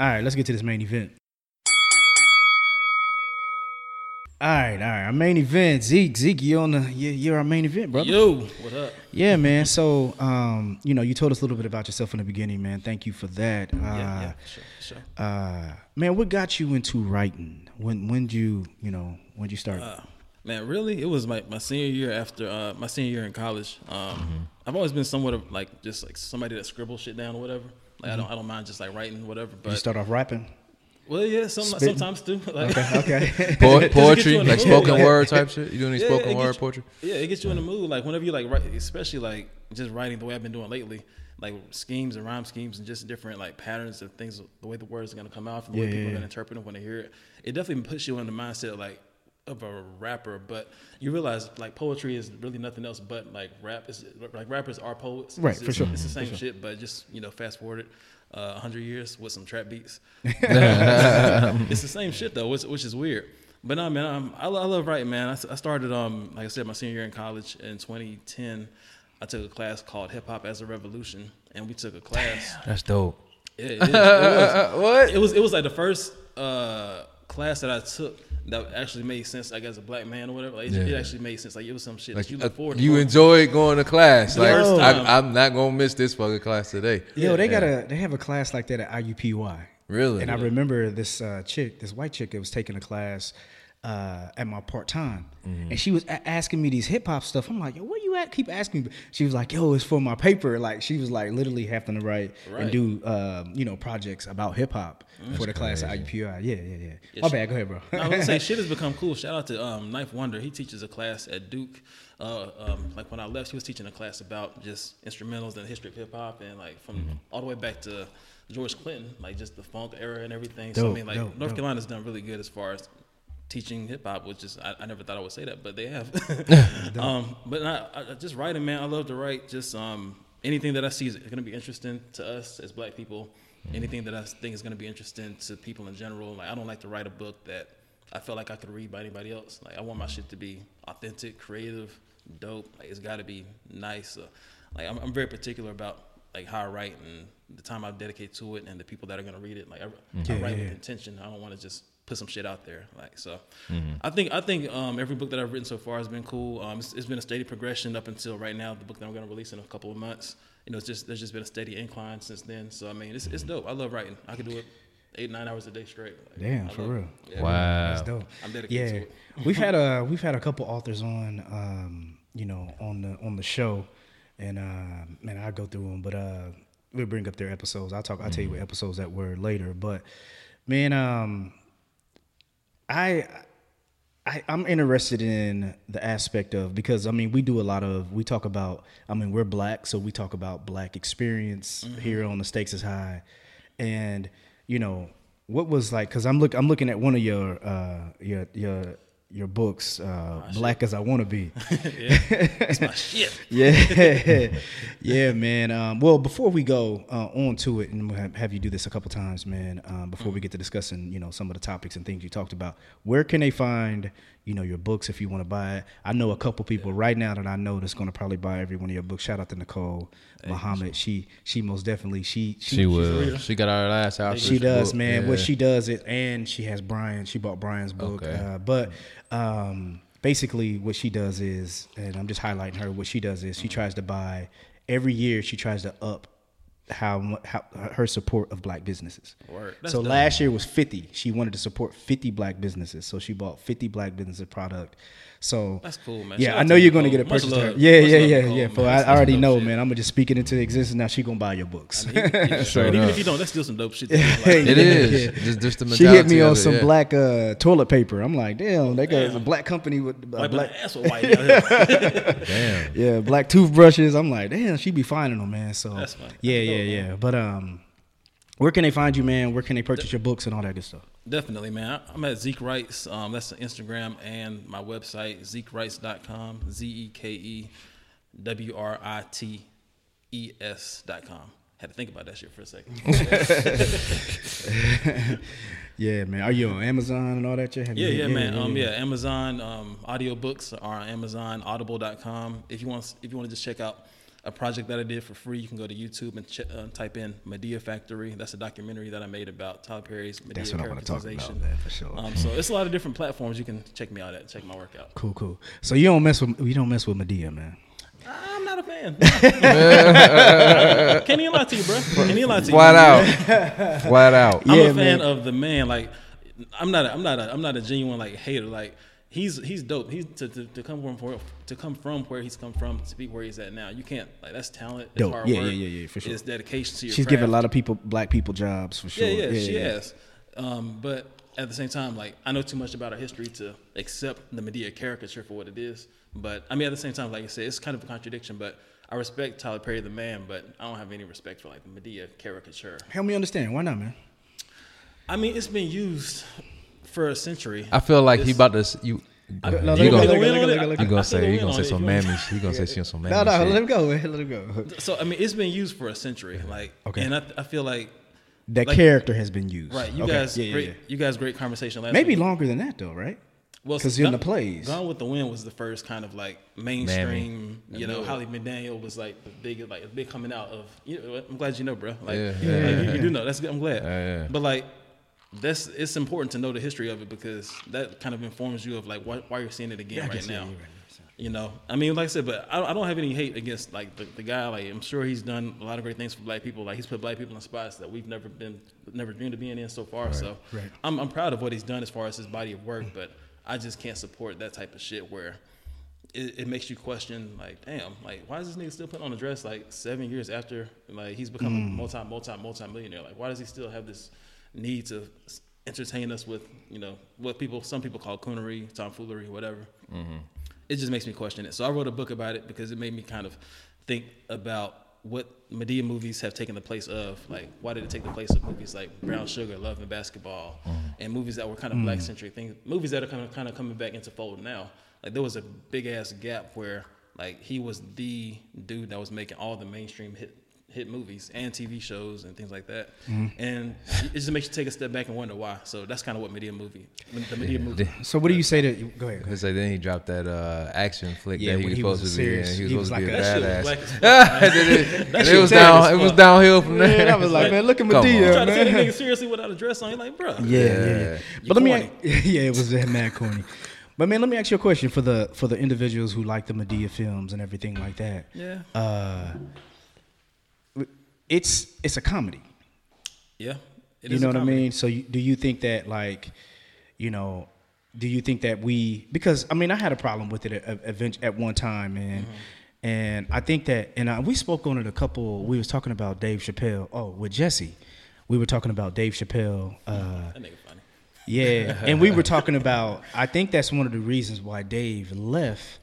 all right, let's get to this main event. All right, all right. Our main event, Zeke. Zeke, you on the you, you're our main event, brother. Yo, what up? Yeah, man. So, um, you know, you told us a little bit about yourself in the beginning, man. Thank you for that. Uh, Yeah, yeah, sure, sure. uh, man, what got you into writing? When when did you, you know, when did you start? Uh, man, really, it was my, my senior year after uh, my senior year in college. Um, I've always been somewhat of like just like somebody that scribbles shit down or whatever. Like I don't I don't mind just like writing whatever. did you start off rapping? well, yeah, some, Spitting? sometimes too. Like, Okay, okay. Po- Just to get poetry, you in the like mood. spoken Yeah. word type shit. You doing any Yeah, spoken word you- poetry? Yeah, it gets you in the mood. Like whenever you like write, especially like just writing the way I've been doing lately, like schemes and rhyme schemes and just different like patterns of things, the way the words are gonna come out, from the Yeah, way people yeah, are gonna interpret them when they hear it. It definitely puts you in the mindset like of a rapper, but you realize like poetry is really nothing else but like rap. Is like rappers are poets, Right, It's for sure, It's the for same sure. shit, but just you know, fast forwarded. Uh, 100 years with some trap beats. it's the same shit though, which, which is weird. But no, man, um, I, I love writing, man. I started, um, like I said, my senior year in college in 2010. I took a class called Hip Hop as a Revolution, and we took a class. That's dope. It, it, it was, what? it was it was like the first uh, class that I took that actually made sense. Like as a black man or whatever, like, it- Yeah. it actually made sense. Like it was some shit Like that you uh, look forward to. you going- enjoyed going to class. Like Yo. I, I'm not gonna miss this fucking class today. Yo, they Yeah. got a they have a class like that at IUPUI. Really? And I remember this uh, chick, this white chick that was taking a class uh, at my part time, Mm-hmm. and she was a- asking me these hip hop stuff. I'm like, yo, what you at? Keep asking me. She was like, yo, it's for my paper. Like she was like literally having to write and do um, you know projects about hip hop for the class at IUPUI. Yeah, yeah, yeah. Yeah, my bad. Go ahead, bro. No, I was say shit has become cool. Shout out to um, 9th Wonder. He teaches a class at Duke. Uh, um, like when I left, he was teaching a class about just instrumentals and the history of hip hop, and like from Mm-hmm. all the way back to George Clinton, like just the funk era and everything. so I mean, like dope, North dope. Carolina's done really good as far as teaching hip hop, which is I, I never thought I would say that, but they have. um, but I, I just writing, man. I love to write. Just um, anything that I see is going to be interesting to us as Black people. Anything that I think is going to be interesting to people in general. Like I don't like to write a book that I felt like I could read by anybody else. Like I want my shit to be authentic, creative, dope. Like it's got to be nice. Uh, like I'm, I'm very particular about like how I write and the time I dedicate to it and the people that are gonna read it. Like I, I Yeah, write yeah, with yeah. intention. I don't want to just put some shit out there. Like so, I think I think um, every book that I've written so far has been cool. Um, it's, it's been a steady progression up until right now. The book that I'm gonna release in a couple of months. You know, it's just there's just been a steady incline since then. So I mean, it's it's dope. I love writing. I could do it eight nine hours a day straight. Like, Damn, I for real. Yeah. Wow. That's dope. I'm dedicated yeah, to it. we've had a we've had a couple authors on, um, you know, on the on the show, and uh, man, I go through them, but uh, we'll bring up their episodes. I'll talk. I'll tell you what episodes that were later, but man, um, I. I, I'm interested in the aspect of because I mean we do a lot of we talk about I mean we're black so we talk about black experience here on the stakes is high, and you know what was like because I'm look I'm looking at one of your uh your your your books uh black as I want to be That's my shit. yeah, yeah, man. Um, well, before we go uh, on to it, and we'll have, have you do this a couple times, man. Um, before we get to discussing, you know, some of the topics and things you talked about, where can they find, you know, your books if you want to buy it? I know a couple people right now that I know that's going to probably buy every one of your books. Shout out to Nicole Muhammad. She she most definitely she She will. She got our last house. she does, man. What she does it, and she has Brian. She bought Brian's book. Okay. Uh, but um, basically, what she does is, and I'm just highlighting her. What she does is, she tries to buy every year. She tries to up how how her support of black businesses. So dope. last year was 50. She wanted to support 50 black businesses. So she bought 50 black businesses product. So That's cool, man. Yeah, Shout I know you're going to get a Much purchase. to her. Yeah, yeah, yeah, yeah. man. For I, I already know, dope man. I'm gonna just speak it into existence. Now she gonna buy your books. I mean, yeah. Straight Even if you don't, that's still some dope shit. To Like, It Yeah, Just, just the She hit me on it, some yeah. black uh, toilet paper. I'm like, damn, they got a black company with uh, wiping black, my ass with white. out. Damn. yeah, black toothbrushes. I'm like, damn, she be finding them, man. So yeah, yeah, yeah. But um, where can they find you, man? Where can they purchase your books and all that good stuff? Definitely, man. I- I'm at Zeke Writes. Um, that's the Instagram and my website, ZekeWrites.com. Z E K E W R I T E S.com. Had to think about that shit for a second. Yeah, man. Are you on Amazon and all that? shit? Have Yeah, you- yeah, man. Um, yeah, Amazon um, audiobooks are on Amazon, Audible.com. If you want, if you want to just check out a project that I did for free, you can go to YouTube and ch- uh, type in Madea Factory. That's a documentary that I made about Tyler Perry's Madea That's what I wanna talk about, characterization. man, for sure. Um, so it's a lot of different platforms you can check me out at. Check my work out. Cool, cool. So you don't mess with you don't mess with Madea, man. I'm not a fan. Can't even lie to you, bro. Can't even lie to you. Flat out. Flat out. I'm Yeah, a fan man. of the man. Like, I'm not. A, I'm not. A, I'm not a genuine like hater. Like, he's he's dope. He's to, to, to come from where, to come from where he's come from to be where he's at now. You can't like that's talent. Dope. hard Yeah, work. yeah, yeah, yeah, for sure. It's dedication to your. She's craft. giving a lot of people, black people, jobs for sure. Yeah, yeah, she has. Um, but at the same time, like I know too much about her history to accept the Madea caricature for what it is. But I mean, at the same time, like I said, it's kind of a contradiction. But I respect Tyler Perry, the man, but I don't have any respect for like the Madea caricature. Help me understand. Why not, man? I mean, it's been used for a century. I feel like he about to. s- You. no, you gonna, go, you go, win let on me it. go, let me I- go. gonna say think you we'll gonna say some it if you gonna say she on some mammy No, no, let him go. Let him go. So I mean, it's been used for a century. Like, Okay. and I, I feel like That Like- character has been used. right. You Okay. guys, Yeah, yeah, great. yeah. You guys, great conversation last Maybe week. longer than that, though, right? Well, 'Cause see, in the plays. Gone with the Wind was the first kind of like mainstream. You know, Hattie McDaniel was like the big, like the big coming out of. You know, I'm glad you know, bro. Like, Yeah. like, Yeah. you, you do know. That's good. I'm glad. Yeah, yeah. But like, that's it's important to know the history of it because that kind of informs you of like why, why you're seeing it again right now. You know, I mean, like I said, but I, I don't have any hate against like the, the guy. Like I'm sure he's done a lot of great things for black people. Like he's put black people in spots that we've never been, never dreamed of being in so far. So right. I'm I'm proud of what he's done as far as his body of work. But I just can't support that type of shit where it, it makes you question like, damn, like why is this nigga still putting on a dress like seven years after like he's become a multi multi multi millionaire? Like why does he still have this need to entertain us with you know what people some people call coonery, tomfoolery, whatever mm-hmm. it just makes me question it. So I wrote a book about it because it made me kind of think about what Madea movies have taken the place of. Like, why did it take the place of movies like Brown Sugar, Love and Basketball, mm-hmm. and movies that were kind of mm. black centric things, movies that are kind of kind of coming back into fold now. Like, there was a big ass gap where like he was the dude that was making all the mainstream hit hit movies and TV shows and things like that. And it just makes you take a step back and wonder why. So that's kind of what Madea movie, the Madea movie. So what do you say to? Go ahead. Because then he dropped that uh, action flick Yeah, that he when was he was supposed a to be in. serious- He was he was supposed to be like a a- That shit badass. black as fuck. And it- and shit it was was down. It was downhill from there. Man, I was like, man, look at Come Madea, on. Trying to take man. a nigga seriously without a dress on, you're like, bro. Yeah, yeah, Yeah. yeah. You But let me, yeah, it was mad corny. But man, let me ask you a question for the for the individuals who like the Madea films and everything like that. Yeah. Uh, it's it's a comedy. Yeah. It you know what I mean? So you, do you think that like, you know, do you think that we because I mean I had a problem with it at, at, at one time and Mm-hmm. and I think that and I, we spoke on it a couple. We was talking about Dave Chappelle. Oh, with Jesse, we were talking about Dave Chappelle. Uh, That nigga funny. yeah, and we were talking about. I think that's one of the reasons why Dave left.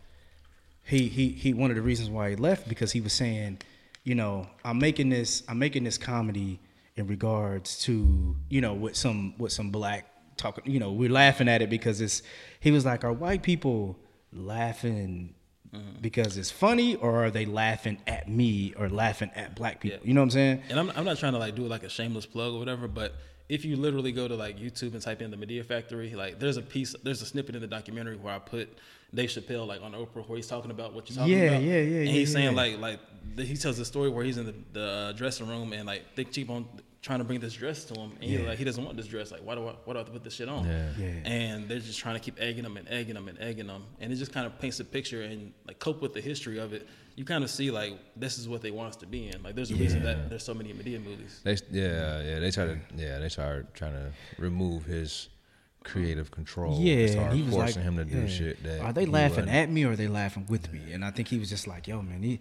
He he he. One of the reasons why he left because he was saying, you know, I'm making this. I'm making this comedy in regards to you know with some with some black talking. You know, we're laughing at it because it's. He was like, are white people laughing? Mm-hmm. Because it's funny, or are they laughing at me or laughing at black people? Yeah. You know what I'm saying? And I'm, I'm not trying to like do like a shameless plug or whatever, but if you literally go to like YouTube and type in the Madea Factory, like there's a piece, there's a snippet in the documentary where I put Dave Chappelle like on Oprah where he's talking about what you're talking Yeah, about. yeah, yeah, And yeah, he's saying yeah. like like the, he tells the story where he's in the, the uh, dressing room and like they keep on trying to bring this dress to him, and he like he doesn't want this dress. Like why do I why do I have to put this shit on? Yeah. Yeah. And they're just trying to keep egging him and egging him and egging him, and it just kind of paints a picture and like cope with the history of it. You kind of see like this is what they want us to be in. Like there's a reason that there's so many Madea movies. They, yeah, yeah. They started. Yeah, they started trying to remove his creative control. Yeah, and started he was like, forcing him to do yeah. shit. That are they laughing wasn't. at me or are they laughing with me? And I think he was just like, yo, man, he,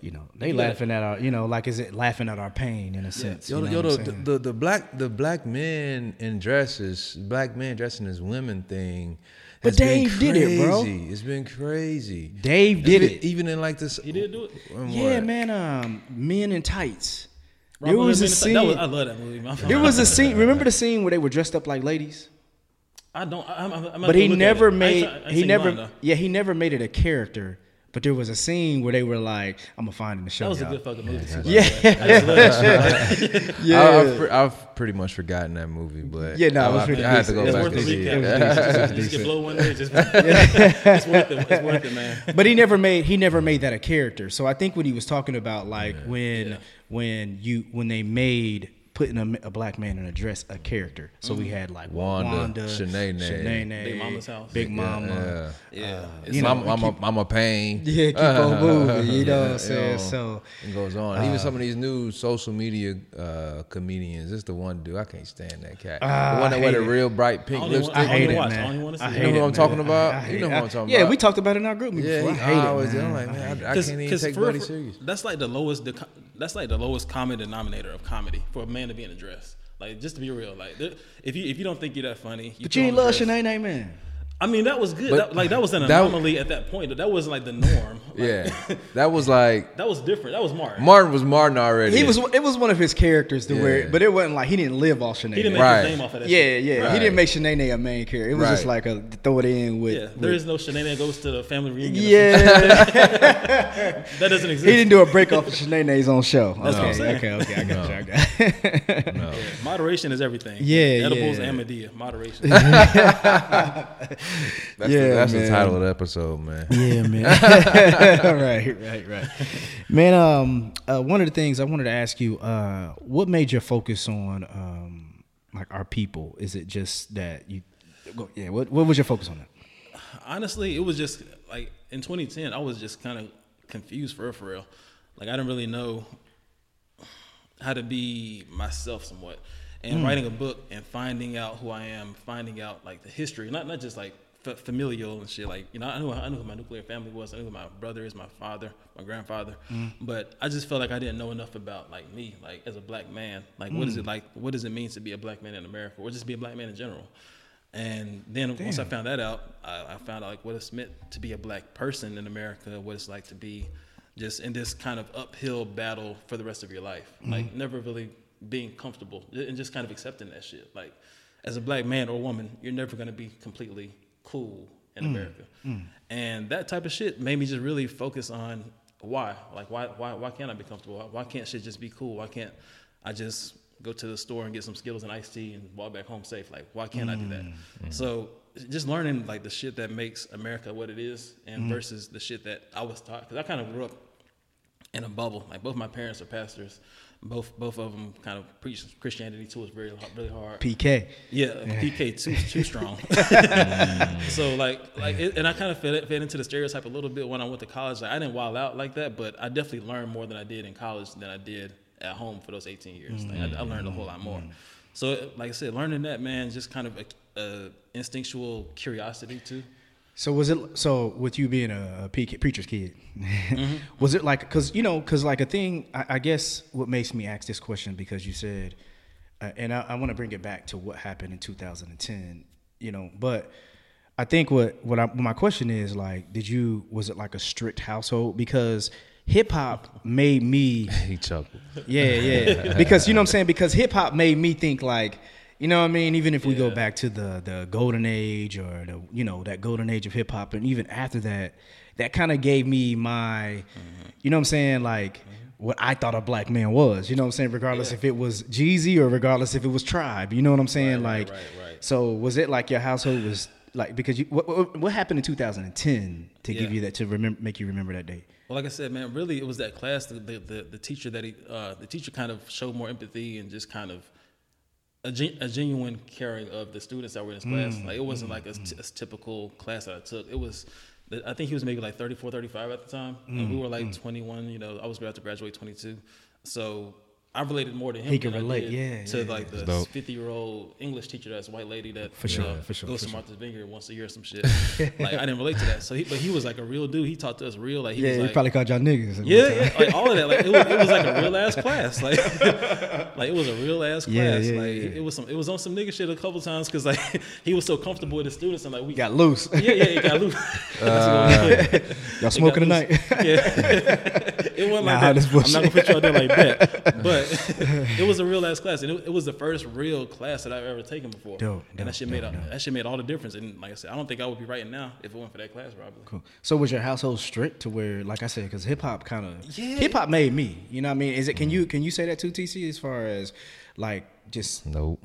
you know, they You gotta- laughing at our, you know, like is it laughing at our pain in a sense? Yo, you know yo, what the, the, the black the black men in dresses, black men dressing as women thing. But has Dave did it, bro. It's been crazy. Dave did Even- it. even in like this. He did do it. yeah, what? man. Um, men in tights. Rob There was a scene. Was, I love that movie. man. There was a scene. Remember the scene where they were dressed up like ladies? I don't. I, I'm, I'm, I'm But he never it. I made. I He never. mine, yeah, he never made it a character. But there was a scene where they were like, "I'm gonna find in the show." That was a y'all." good fucking movie. too, by the Yeah. I just love that shit. Yeah. I, I've, pre- I've pretty much forgotten that movie, but Yeah, no, it I, was I, really I had to go decent. It's back worth and the see recap. it. It was. Just, just get blow one day. Just, it's worth it. It's worth it, man. but he never made he never made that a character. So I think what he was talking about, like when Yeah. when you when they made putting a, a black man in a dress a character. So we had like Wanda, Wanda, Shanae, Shanae, Big Mama's house. Big Yeah, Mama. Yeah. you know, I'm, I'm, a, I'm a pain. Yeah, keep on moving. You know what I'm saying? know, So it goes on. Even some of these new social media uh, comedians. This the one dude I can't stand that cat. Ah, the one I that wear the real bright pink only want- lipstick. I I hate only it, watch. Man. only wanna see I hate You know it, who I'm man. talking about? I You hate know it. who I'm talking about? Yeah, we talked about it in our group before. Yeah, I he hate it, always. man. I'm like, man, I, can't even take for- Buddy serious. That's like the lowest. That's like the lowest common denominator of comedy for a man to be in a dress. Like just to be real, like if you if you don't think you're that funny, you But you ain't love. Shanae man. I mean, that was good. But That, like that was an that- anomaly at that point. That wasn't like the norm. Like, Yeah, that was like that was different. That was Martin. Martin was Martin already. He was. It was one of his characters to Yeah. where, but it wasn't like he didn't live off Shanae. he didn't make Right. his name off of that. Yeah, shit. yeah. He didn't make Shanae a main character. It was just like a throw it in with. Yeah, there with- is no Shanae that goes to the family reunion. Yeah, that doesn't exist. he didn't do a break off of Shanae's own show. That's okay, what I'm saying. okay, okay. I got you. I got. You. no. Moderation is everything. Yeah, edibles yeah. and Madea. Moderation. That's, Yeah, the, that's the title of the episode, man. Yeah, man. right, right, right. Man, um, uh, one of the things I wanted to ask you, uh, what made your focus on um, like our people? Is it just that you? Go, yeah. What What was your focus on that? honestly, it was just like in 2010, I was just kind of confused for real, for real. Like I didn't really know how to be myself somewhat. And writing a book and finding out who I am, finding out like the history, not not just like f- familial and shit. Like you know, I knew I knew who my nuclear family was. I knew who my brother is, my father, my grandfather. Mm-hmm. But I just felt like I didn't know enough about like me, like as a black man. Like what is it mm. like? What does it mean to be a black man in America, or just be a black man in general? And then once I found that out, I, I found out like what it's meant to be a black person in America, what it's like to be just in this kind of uphill battle for the rest of your life. Mm-hmm. Like never really being comfortable and just kind of accepting that shit. Like as a black man or woman, you're never gonna be completely cool in mm. America. Mm. And that type of shit made me just really focus on why. Like why why why can't I be comfortable? Why, why can't shit just be cool? Why can't I just go to the store and get some Skittles and iced tea and walk back home safe? Like why can't I do that? Mm. So just learning like the shit that makes America what it is and versus the shit that I was taught because I kind of grew up in a bubble. Like both my parents are pastors. Both both of them kind of preach Christianity to us very really hard. PK. Yeah, PK too too strong. so like like it, and I kind of fed, fed into the stereotype a little bit when I went to college. Like I didn't wild out like that, but I definitely learned more than I did in college than I did at home for those 18 years. Like, I, I learned a whole lot more. Mm-hmm. So like I said, learning that man just kind of a, a instinctual curiosity too. So was it so with you being a, preacher's kid? Was it like because you know because like a thing? I, I guess what makes me ask this question because you said, uh, and I, I want to bring it back to what happened in 2010. You know, but I think what what, I, what my question is like, did you was it like a strict household because hip hop made me He chuckled. yeah, yeah. Because you know what I'm saying? Because hip hop made me think like, you know what I mean? Even if we go back to the the golden age or the you know, that golden age of hip hop and even after that, that kind of gave me my you know what I'm saying, like what I thought a black man was, you know what I'm saying, regardless if it was Jeezy or regardless if it was Tribe, you know what I'm saying? Right, like right, right. so was it like your household was like because you what what, what happened in 2010 to give you that to remember make you remember that day? Well, like I said, man, really, it was that class. The the, the, the teacher that he, uh, the teacher kind of showed more empathy and just kind of a, gen, a genuine caring of the students that were in his class. Mm, like it wasn't mm, like a, t- mm. a typical class that I took. It was, I think he was maybe like 34, 35 at the time, and we were like 21. You know, I was about to graduate 22, so. I related more to him. He can than I relate, did yeah, To yeah. like the fifty-year-old English teacher that's a white lady that For sure, know, for sure, goes for to sure. Martha's Vineyard once a year or some shit. like I didn't relate to that. So, he, but he was like a real dude. He talked to us real. Like he Yeah, was he like, probably called y'all niggas. yeah, yeah, like all of that. Like it was, it was like a real ass class. Like, like it was a real ass class. Yeah, yeah, like yeah. it was some, it was on some nigga shit a couple times because like he was so comfortable with the students and like we got loose. Yeah, yeah, it got loose. That's uh, Y'all smoking got tonight? yeah, it wasn't Nah, like that. this I'm not gonna put you out there like that, but it was a real ass class, and it, it was the first real class that I've ever taken before. Dope, and dope, that shit made dope, all, that shit made all the difference. And like I said, I don't think I would be writing now if it weren't for that class, probably. Cool. So was your household strict to where, like I said, because hip hop kind of Yeah. hip hop made me. You know what I mean? Is it? Can you can you say that too, TC? As far as like just Nope.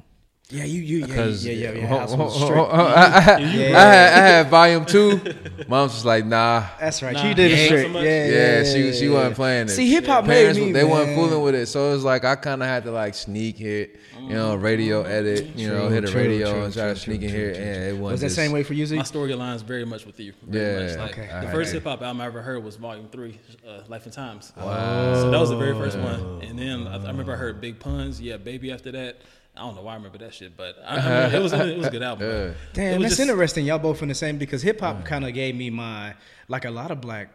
Yeah, you you yeah Because yeah yeah, Ho- ho- ho- I, I, had- Yeah. I had, I had volume two. Mom's was like, nah. That's right. Nah, you did yeah, it so strict. much- yeah, Yeah, yeah, she she yeah, wasn't playing it. See, hip hop made Parents, me. they weren't fooling with it, so it's like I kind of had to like sneak hit, you know, radio edit, you know, True, hit a radio true, and try true, to sneak true, in true, here, true, and true. it wasn't Was that same way for you, Z? My story aligns very much with you. Very Yeah. Like, Okay, The first hip hop album I ever heard was Volume Three, uh, Life and Times. Wow. So that was the very first one. And then I, I remember I heard Big Puns, yeah, Baby. After that, I don't know why I remember that shit, but I, I remember it was it was a good album. Yeah. It Damn, was that's just- interesting. Y'all both in the same because hip hop kind of gave me my like a lot of black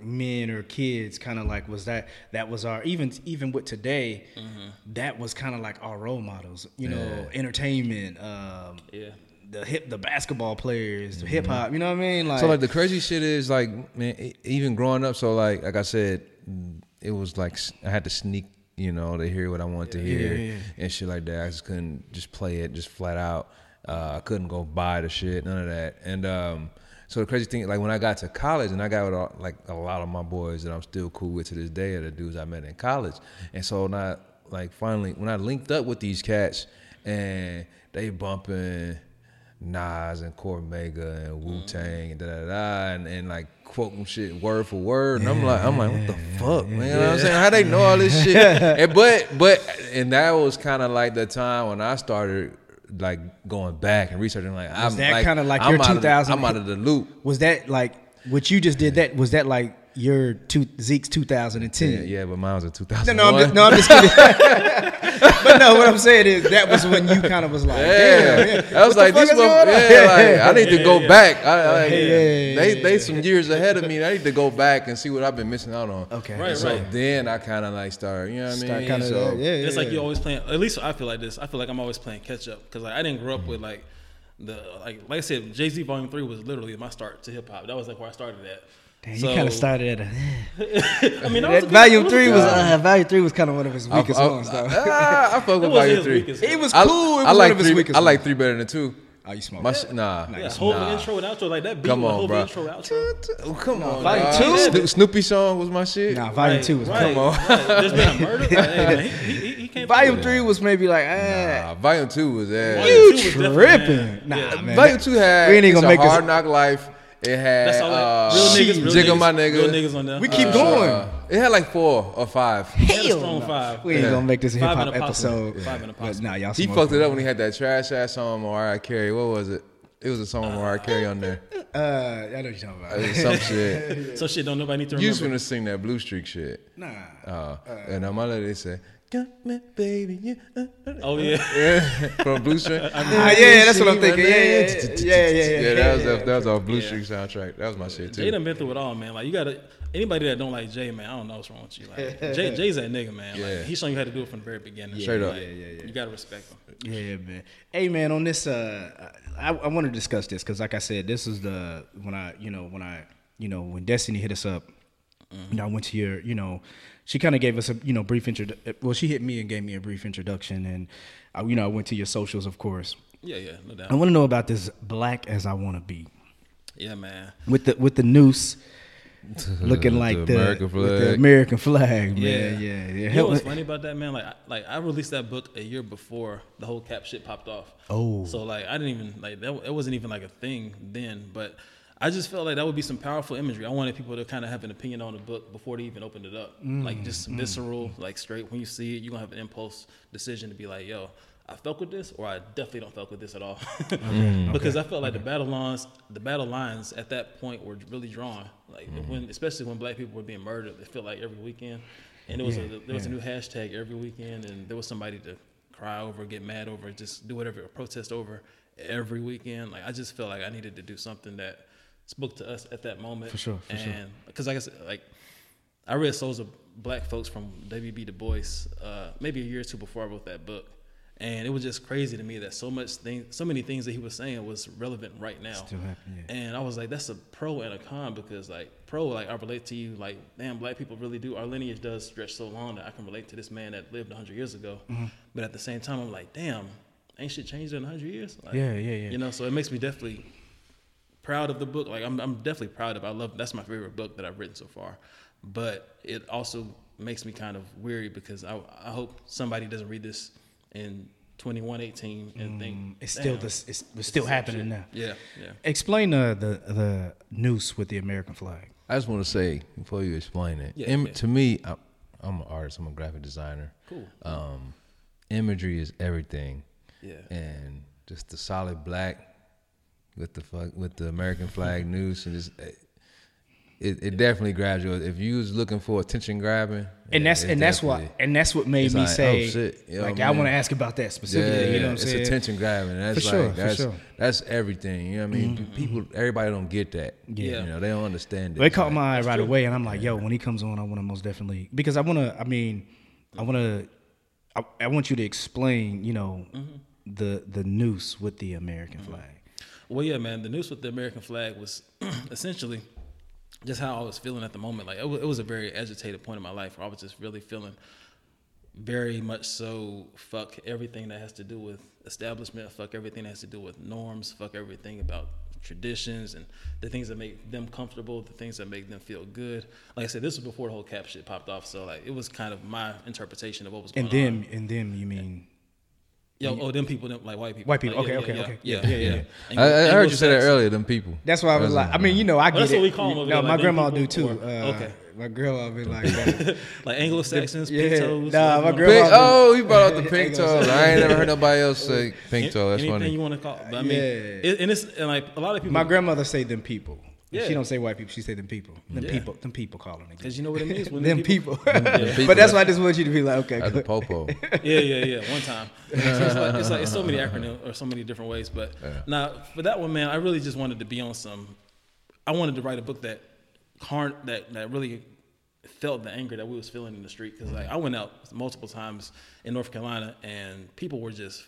men or kids kind of like was that that was our even even with today that was kind of like our role models. You know, entertainment. Um, Yeah. The hip, the basketball players, the hip hop. You know what I mean? Like, So like the crazy shit is like man, even growing up. So like like I said, it was like i had to sneak, you know, to hear what I wanted to hear yeah, yeah. and shit like that. I just couldn't just play it just flat out. Uh, I couldn't go buy the shit, none of that. And um, so the crazy thing, like when I got to college, and I got with all, like a lot of my boys that I'm still cool with to this day, are the dudes I met in college. And so not like finally when I linked up with these cats and they bumping Nas and Cormega and Wu Tang and da da da and, and like quoting shit word for word. And I'm like, I'm like, what the fuck, man? You know what I'm saying? How they know all this shit? and but but and that was kind of like the time when I started like going back and researching. Like, I'm that like, kinda like I'm your out of the- 2000 I'm out of the loop. Was that like what you just did? That was that like your two Zeke's 2010? Yeah, yeah, but mine was in No, 2001. no, I'm just, no, I'm just kidding. but no, what I'm saying is that was when you kind of was like, Yeah, damn, yeah. I was What like, this one, is going on? yeah, like, I need to go back. I, like, Yeah, yeah, they yeah, they some years ahead of me. I need to go back and see what I've been missing out on. Okay. Right, so right. then I kind of like start, you know what I mean? kind of, so, yeah, yeah, It's like yeah. you always playing. At least I feel like this. I feel like I'm always playing catch up because like I didn't grow up Mm-hmm. with like the like like I said, Jay Z Volume Three was literally my start to hip hop. That was like where I started at. Damn, you kind of started at a. I mean, that was a That good- volume three was uh, volume three was kind of one of his weakest I, ones, though. I, I fuck with wasn't volume his three. weakest. it was I, cool. It I like one of his three. weakest I like ones. three better than two. Oh, you smoke. My that. nah. Yeah, Nah. whole Nah. intro and outro like that beat. Come with on, whole bro. intro outro. Oh, come on, volume dog. two? Sno- Snoopy song was my shit. Nah, volume Right, two was right, on. right. There's been a murder. Like, hey, man, he, he, he, he can't. Volume three was maybe like, eh. Nah, volume two was ass. Volume You two tripping? man. Nah, Yeah. man. Volume two had We ain't even gonna a make this- hard knock life. It had That's all. uh, real niggas, real Jigga niggas, my nigga. real niggas on there. We keep Uh, going. Uh, it had like four or five. he had a Hell strong no. five. We ain't Yeah. gonna make this a hip hop and a possible. episode. Five and a But nah, y'all. He fucked it it. up when he had that trash ass song with Mariah Carey. What was it? It was a song with Mariah Carey on there. Uh, I know what you're talking about. It was some shit. So shit, don't nobody need to remember. You just remember. finna sing that Blue Streak shit. Nah. Uh, and uh, my lady say, "Got me, baby." Yeah. uh, uh, Oh yeah. yeah. From Blue Streak. Ah, yeah, that's what I'm thinking. Yeah, yeah, yeah, yeah, yeah, yeah. Yeah, that was a, that was our Blue Streak soundtrack. That was my shit too. Jay too. done been through it all, man. Like you gotta anybody that don't like Jay, man, I don't know what's wrong with you. Like Jay, Jay's that nigga, man. Yeah. Like he's showing you how to do it from the very beginning. Straight up. Like, Yeah, yeah, yeah. You gotta respect him. Yeah, man. Hey, man. On this, uh, I, I want to discuss this because, like I said, this is the when I, you know, when I, you know, when Destiny hit us up, you know, I went to your, you know, she kind of gave us a, you know, brief intro. Well, she hit me and gave me a brief introduction, and, I, you know, I went to your socials, of course. Yeah, yeah, no doubt. I want to know about this black as I want to be Yeah, man. with the with the noose. Looking like the, American with the flag. American flag, man. Yeah, Yeah, yeah. You know what's funny about that, man? Like, I, like I released that book a year before the whole cap shit popped off. Oh. so like I didn't even like that. It wasn't even like a thing then, but I just felt like that would be some powerful imagery. I wanted people to kind of have an opinion on the book before they even opened it up, mm, like just some mm. visceral, like straight. When you see it, you're gonna have an impulse decision to be like, "Yo, I felt with this, or I definitely don't felt with this at all." Mm, because I felt like the battle lines, the battle lines at that point were really drawn. Like when, especially when black people were being murdered, it felt like every weekend, and there was a there was a new hashtag every weekend, and there was somebody to cry over, get mad over, just do whatever, protest over every weekend. Like I just felt like I needed to do something that spoke to us at that moment. For sure, for and, sure. Because like I said, like I read Souls of Black Folks from W.B. Du Bois uh, maybe a year or two before I wrote that book, and it was just crazy to me that so much thing, so many things that he was saying was relevant right now. Still happening, yeah. And I was like, that's a pro and a con because like pro, like I relate to you, like damn, black people really do. Our lineage does stretch so long that I can relate to this man that lived hundred years ago. Mm-hmm. But at the same time, I'm like, damn, ain't shit changed in hundred years? Like, Yeah, yeah, yeah. You know, so it makes me definitely proud of the book. Like I'm, I'm definitely proud of. It. I love. That's my favorite book that I've written so far. But it also makes me kind of weary because I, I hope somebody doesn't read this in 2118 and think Mm, It's still this. It's, it's still happening shit." now. Yeah, yeah. Explain uh, the the noose with the American flag. I just want to say before you explain it. Yeah, im- yeah. To me, I'm, I'm an artist. I'm a graphic designer. Cool. Um, imagery is everything. Yeah. And just the solid black with the fuck with the American flag noose and just eh, it, it definitely grabs you. If you was looking for attention grabbing, And yeah, that's and that's what and that's what made me like, say oh, shit, yo, like I man. want to ask about that specifically. Yeah, you know what I'm it's saying? attention grabbing. That's For sure, like for that's sure. that's everything. You know what I mean? People, everybody don't get that. Yeah. you know they don't understand it. They caught Like, my eye right away, and I'm like, yo, when he comes on, I want to most definitely because I want to. I mean, I want to. I, I want you to explain, you know, Mm-hmm. the the noose with the American flag. Well, yeah, man. The news with the American flag was essentially just how I was feeling at the moment. Like it was, it was a very agitated point in my life where I was just really feeling very much so fuck everything that has to do with establishment, fuck everything that has to do with norms, fuck everything about traditions and the things that make them comfortable, the things that make them feel good. Like I said, this was before the whole cap shit popped off, so like it was kind of my interpretation of what was going And on. them and them, you mean Yo, oh, them people, them, like white people. White people, Like, okay, yeah, okay, yeah, okay. Yeah, Yeah, yeah, yeah, yeah. yeah. I, I heard you say that earlier. Them people. That's why I was like, I mean, you know, I get that's it. what we call them over No, there, my like, them grandma do too. or- Uh, okay. My grandma be like that. Like Anglo Saxons, Yeah. pink toes. Nah, my you grandma- Pink, oh, he brought out the pink toes. I ain't never heard nobody else say pink call toe. it. That's Anything funny. you want to call. But I mean, Yeah. it, and it's and like a lot of people. My grandmother say them people. Yeah. She don't say white people. She say them people. Them Yeah. people. Them people calling again. Because you know what it means when Them people. people. but that's why I just want you to be like, okay. That's the popo. yeah, yeah, yeah. One time. So it's, like, it's like it's so many acronyms or so many different ways. But now for that one, man, I really just wanted to be on some. I wanted to write a book that, harn that that really felt the anger that we was feeling in the street because like I went out multiple times in North Carolina and people were just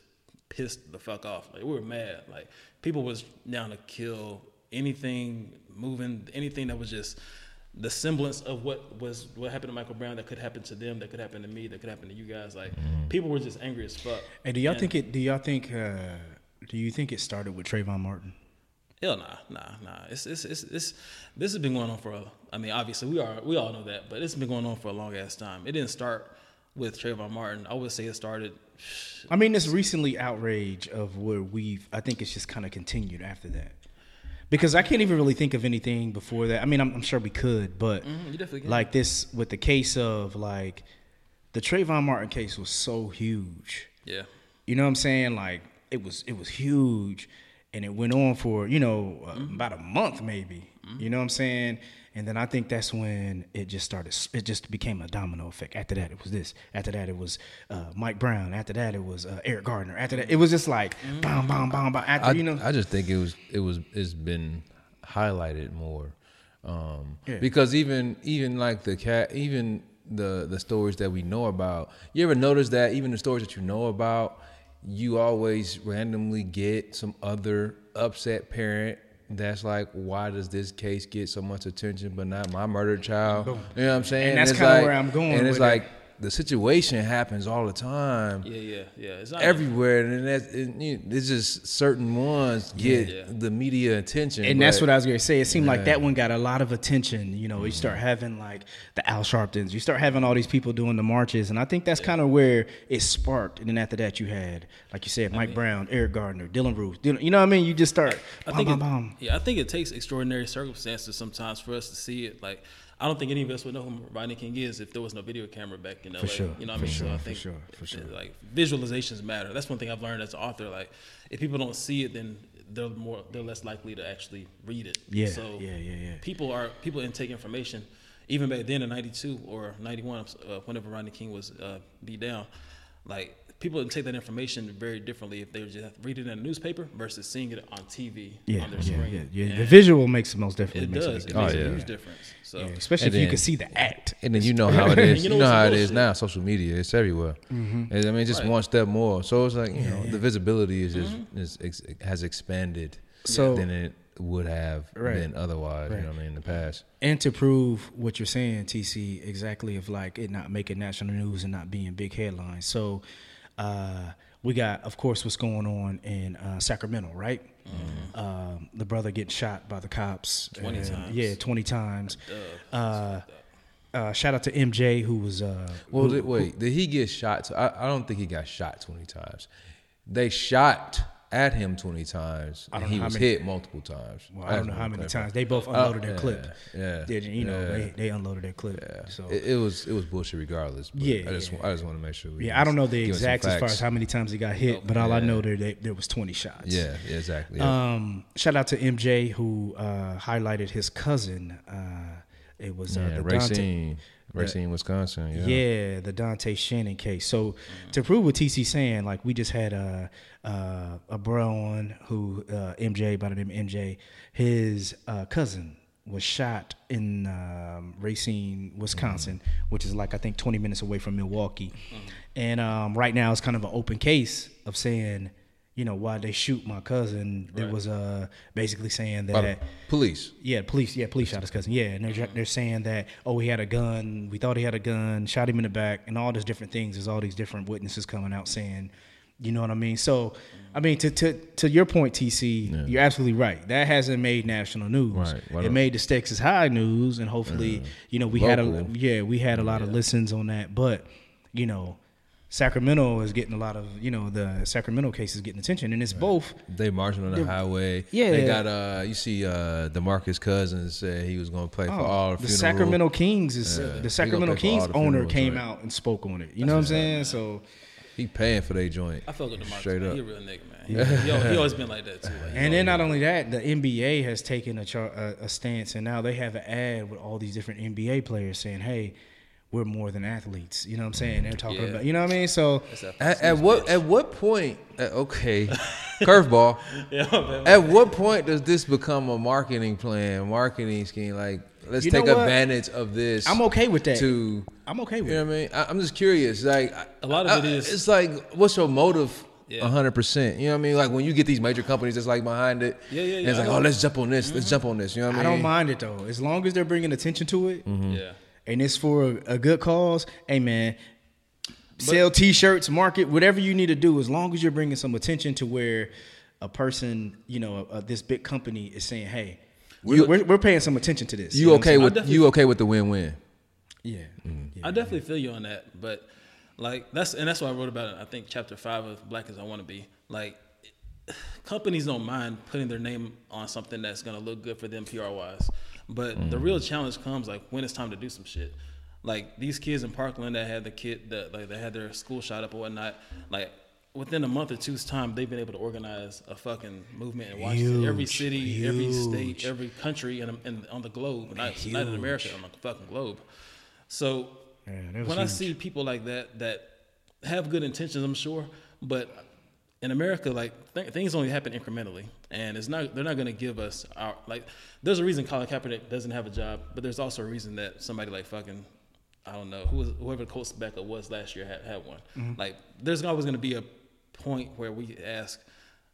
pissed the fuck off. Like we were mad. Like people was down to kill anything moving, anything that was just the semblance of what was what happened to Michael Brown that could happen to them, that could happen to me, that could happen to you guys. Like people were just angry as fuck. Hey, do y'all And- think it? Do y'all think? Uh, do you think it started with Trayvon Martin? Hell nah, nah, nah. It's it's it's, it's this has been going on for. A, I mean, obviously we are we all know that, but it's been going on for a long ass time. It didn't start with Trayvon Martin. I would say it started. I mean, this recently outrage of where we've. I think it's just kind of continued after that. Because I can't even really think of anything before that. I mean, I'm, I'm sure we could, but you definitely can. like this with the case of like the Trayvon Martin case was so huge. Yeah, You know what I'm saying? Like it was it was huge, and it went on for you know uh, about a month maybe. You know what I'm saying? And then I think that's when it just started. It just became a domino effect. After that, it was this. After that, it was uh, Mike Brown. After that, it was uh, Eric Gardner. After that, it was just like bam, bam, bam, bam. After I, you know, I just think it was it was it's been highlighted more um, Yeah. because even even like the cat even the the stories that we know about you ever notice that even the stories that you know about you always randomly get some other upset parent that's like why does this case get so much attention but not my murdered child you know what i'm saying? And that's kinda like- where I'm going and it's with it. Like the situation happens all the time yeah, yeah, yeah. It's not everywhere, and that's it, you it's just certain ones get Yeah. the media attention, and that's what I was gonna say. It seemed like that one got a lot of attention. You know, you start having like the Al Sharptons, you start having all these people doing the marches, and I think that's kind of where it sparked. And then after that, you had, like you said, Mike Brown, Eric Gardner, Dylann Roof. You know what I mean? You just start. I bam, think bam, it, bam. yeah, I think it takes extraordinary circumstances sometimes for us to see it. Like, I don't think any of us would know who Rodney King is if there was no video camera back in LA. sure, you know what for I mean? sure, so I for think sure, for sure. Like visualizations matter. That's one thing I've learned as an author. Like, if people don't see it, then they're more they're less likely to actually read it. Yeah, So yeah, yeah, yeah. People are people intake information. Even back then in '92 or '91, uh, whenever Rodney King was uh, beat down, like people take that information very differently if they just reading it in a newspaper versus seeing it on TV Yeah, on their yeah, screen. yeah, yeah. The visual makes the most difference. It makes does. a It big Oh, makes yeah. a huge difference. So Yeah, especially And if you can see the act. And then you know how it is. You you know know, it's how it bullshit. is now. Social media, it's everywhere. Mm-hmm. And, I mean, just Right. one step more. So it's like you know, the visibility is just mm-hmm. is, ex, has expanded So- than it would have Right. been otherwise. Right. You know what I mean? In the past. And to prove what you're saying, TC, exactly of like it not making national news and not being big headlines. So uh, we got, of course, what's going on in uh, Sacramento, right? Um, the brother getting shot by the cops 20 and- times. Yeah, twenty times. Uh, uh, shout out to MJ who was. Uh, Well, who- did, wait, did he get shot? I, I don't think he got shot twenty times. They shot at him twenty times, and he was many- hit multiple times. well, I don't know how many times they both Uh, unloaded their yeah, clip. Yeah, Did you know yeah. they, they unloaded their clip? so It, it was it was bullshit regardless. But Yeah, I just yeah. I just want to make sure. We yeah, I don't know the give us some exact as far as how many times he got hit, but all I know there there, there was twenty shots. Yeah, yeah, exactly. Yeah. Um, shout out to MJ who uh, highlighted his cousin. Uh, it was uh, yeah, the Donte, Racine, Wisconsin. Yeah. yeah, the Donte Shannon case. So to prove what TC saying, like we just had a uh, a bro on who uh, MJ by the name of MJ, his uh, cousin was shot in um, Racine, Wisconsin, which is like I think 20 minutes away from Milwaukee, and um, right now it's kind of an open case of saying. You know why they shoot my cousin? There Right. was uh, basically saying that police. yeah, police. Yeah, police shot his cousin. Yeah, and they're they're saying that oh he had a gun. We thought he had a gun. Shot him in the back, and all these different things. There's all these different witnesses coming out saying, you know what I mean. So, I mean to to to your point, TC, you're absolutely right. That hasn't made national news. Right. Why It made the stakes is high news, and hopefully, you know, we had a yeah we had a lot of listens on that, but you know. Sacramento is getting a lot of you know the Sacramento case is getting attention, and it's both. They marching on the highway. Yeah. They got uh you see uh DeMarcus Cousins said he was gonna play for Oh, all the, the funeral. Sacramento Kings is Yeah. He the Sacramento pay for all Kings the owner funeral came joint. out and spoke on it. You know what I'm saying? So He paying for their joint. I fuck with DeMarcus. Straight man. up. He a real nigga, man. He, he, he always been like that too. Like, And then not only that, the NBA has taken a, char- a, a stance, and now they have an ad with all these different NBA players saying, "Hey, we're more than athletes." You know what I'm saying? They're talking Yeah. about, you know what I mean? So At, at what at what point? uh, okay, curveball. Yeah. At what point does this become a marketing plan, marketing scheme? Like, let's You take advantage of this. I'm okay with that. To I'm okay with. you know it. what I mean? I, I'm just curious. Like, A lot of it I- is- It's like, what's your motive? Yeah. hundred percent. You know what I mean? Like when you get these major companies that's like behind it. Yeah, yeah, and yeah, it's like, oh, let's jump on this. Let's jump on this. You know what I mean? I don't mind it though, as long as they're bringing attention to it, yeah. And it's for a, a good cause. Hey man, sell T-shirts, market whatever you need to do, as long as you're bringing some attention to where a person, you know, uh, this big company is saying, "Hey, You- we're, we're paying some attention to this." You know okay with you okay with the win-win? Yeah. yeah. I definitely feel you on that, but like that's and that's why I wrote about it. I think chapter five of Black as I Want to Be. Like companies don't mind putting their name on something that's gonna look good for them PR wise, but the real challenge comes like when it's time to do some shit. Like these kids in Parkland that had the kid that like they had their school shot up or whatnot. Like within a month or two's time, they've been able to organize a fucking movement in Washington. every Huge, city, every state, every country, and in, on the globe, not, not in America, on the fucking globe. So Yeah, when I see people like that that have good intentions, I'm sure, but in America, like th- things only happen incrementally, and it's not they're not going to give us our like. There's a reason Colin Kaepernick doesn't have a job, but there's also a reason that somebody like fucking I don't know who was whoever Colts backup was last year had, had one. Mm-hmm. Like there's always going to be a point where we ask,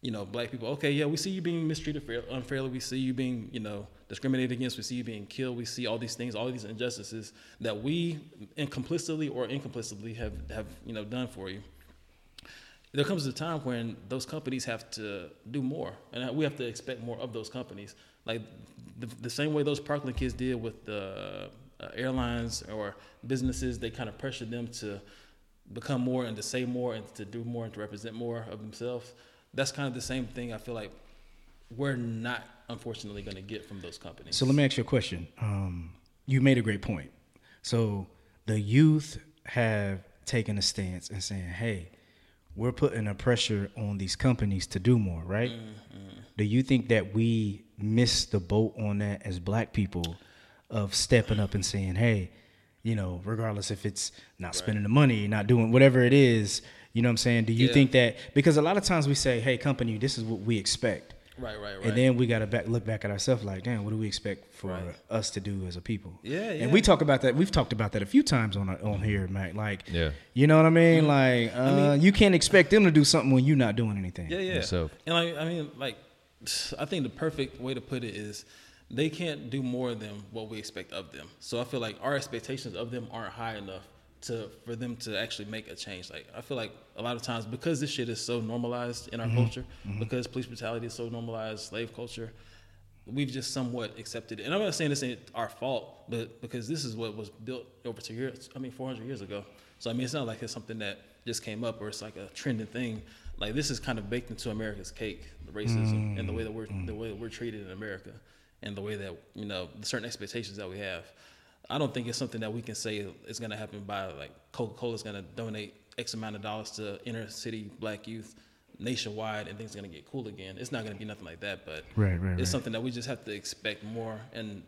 you know, black people, okay, yeah, we see you being mistreated fair, unfairly, we see you being, you know, discriminated against, we see you being killed, we see all these things, all these injustices that we complicitly or incomplicitly have have you know done for you there comes a time when those companies have to do more, and we have to expect more of those companies. Like the, the same way those Parkland kids did with the uh, airlines or businesses, they kind of pressured them to become more and to say more and to do more and to represent more of themselves. That's kind of the same thing. I feel like we're not, unfortunately, going to get from those companies. So let me ask you a question. Um, you made a great point. So the youth have taken a stance and saying, "Hey, we're putting a pressure on these companies to do more, right?" Mm-hmm. Do you think that we miss the boat on that as black people of stepping up and saying, "Hey, you know, regardless if it's not spending the money, not doing whatever it is, you know what I'm saying? Do you Yeah. think that because a lot of times we say, "Hey, company, this is what we expect." Right, right, right. And then we got to back, look back at ourselves like, damn, what do we expect for Right. us to do as a people? Yeah, yeah. And we talk about that. We've talked about that a few times on on here, Mac. Like, Yeah. you know what I mean? Mm-hmm. Like, uh, you can't expect them to do something when you're not doing anything. Yeah, yeah. Yourself. And like, I mean, like, I think the perfect way to put it is they can't do more than what we expect of them. So I feel like our expectations of them aren't high enough to for them to actually make a change. Like I feel like a lot of times because this shit is so normalized in our mm-hmm. culture, mm-hmm. because police brutality is so normalized, slave culture, we've just somewhat accepted it. And I'm not saying this ain't our fault, but because this is what was built over two years, I mean, 400 years ago. So I mean, it's not like it's something that just came up or it's like a trending thing. Like this is kind of baked into America's cake, the racism and the mm-hmm. way that we're the way that we're treated in America, and the way that you know the certain expectations that we have. I don't think it's something that we can say is going to happen by like Coca-Cola is going to donate X amount of dollars to inner city black youth nationwide and things are going to get cool again. It's not going to be nothing like that, but Right, right, it's right. something that we just have to expect more and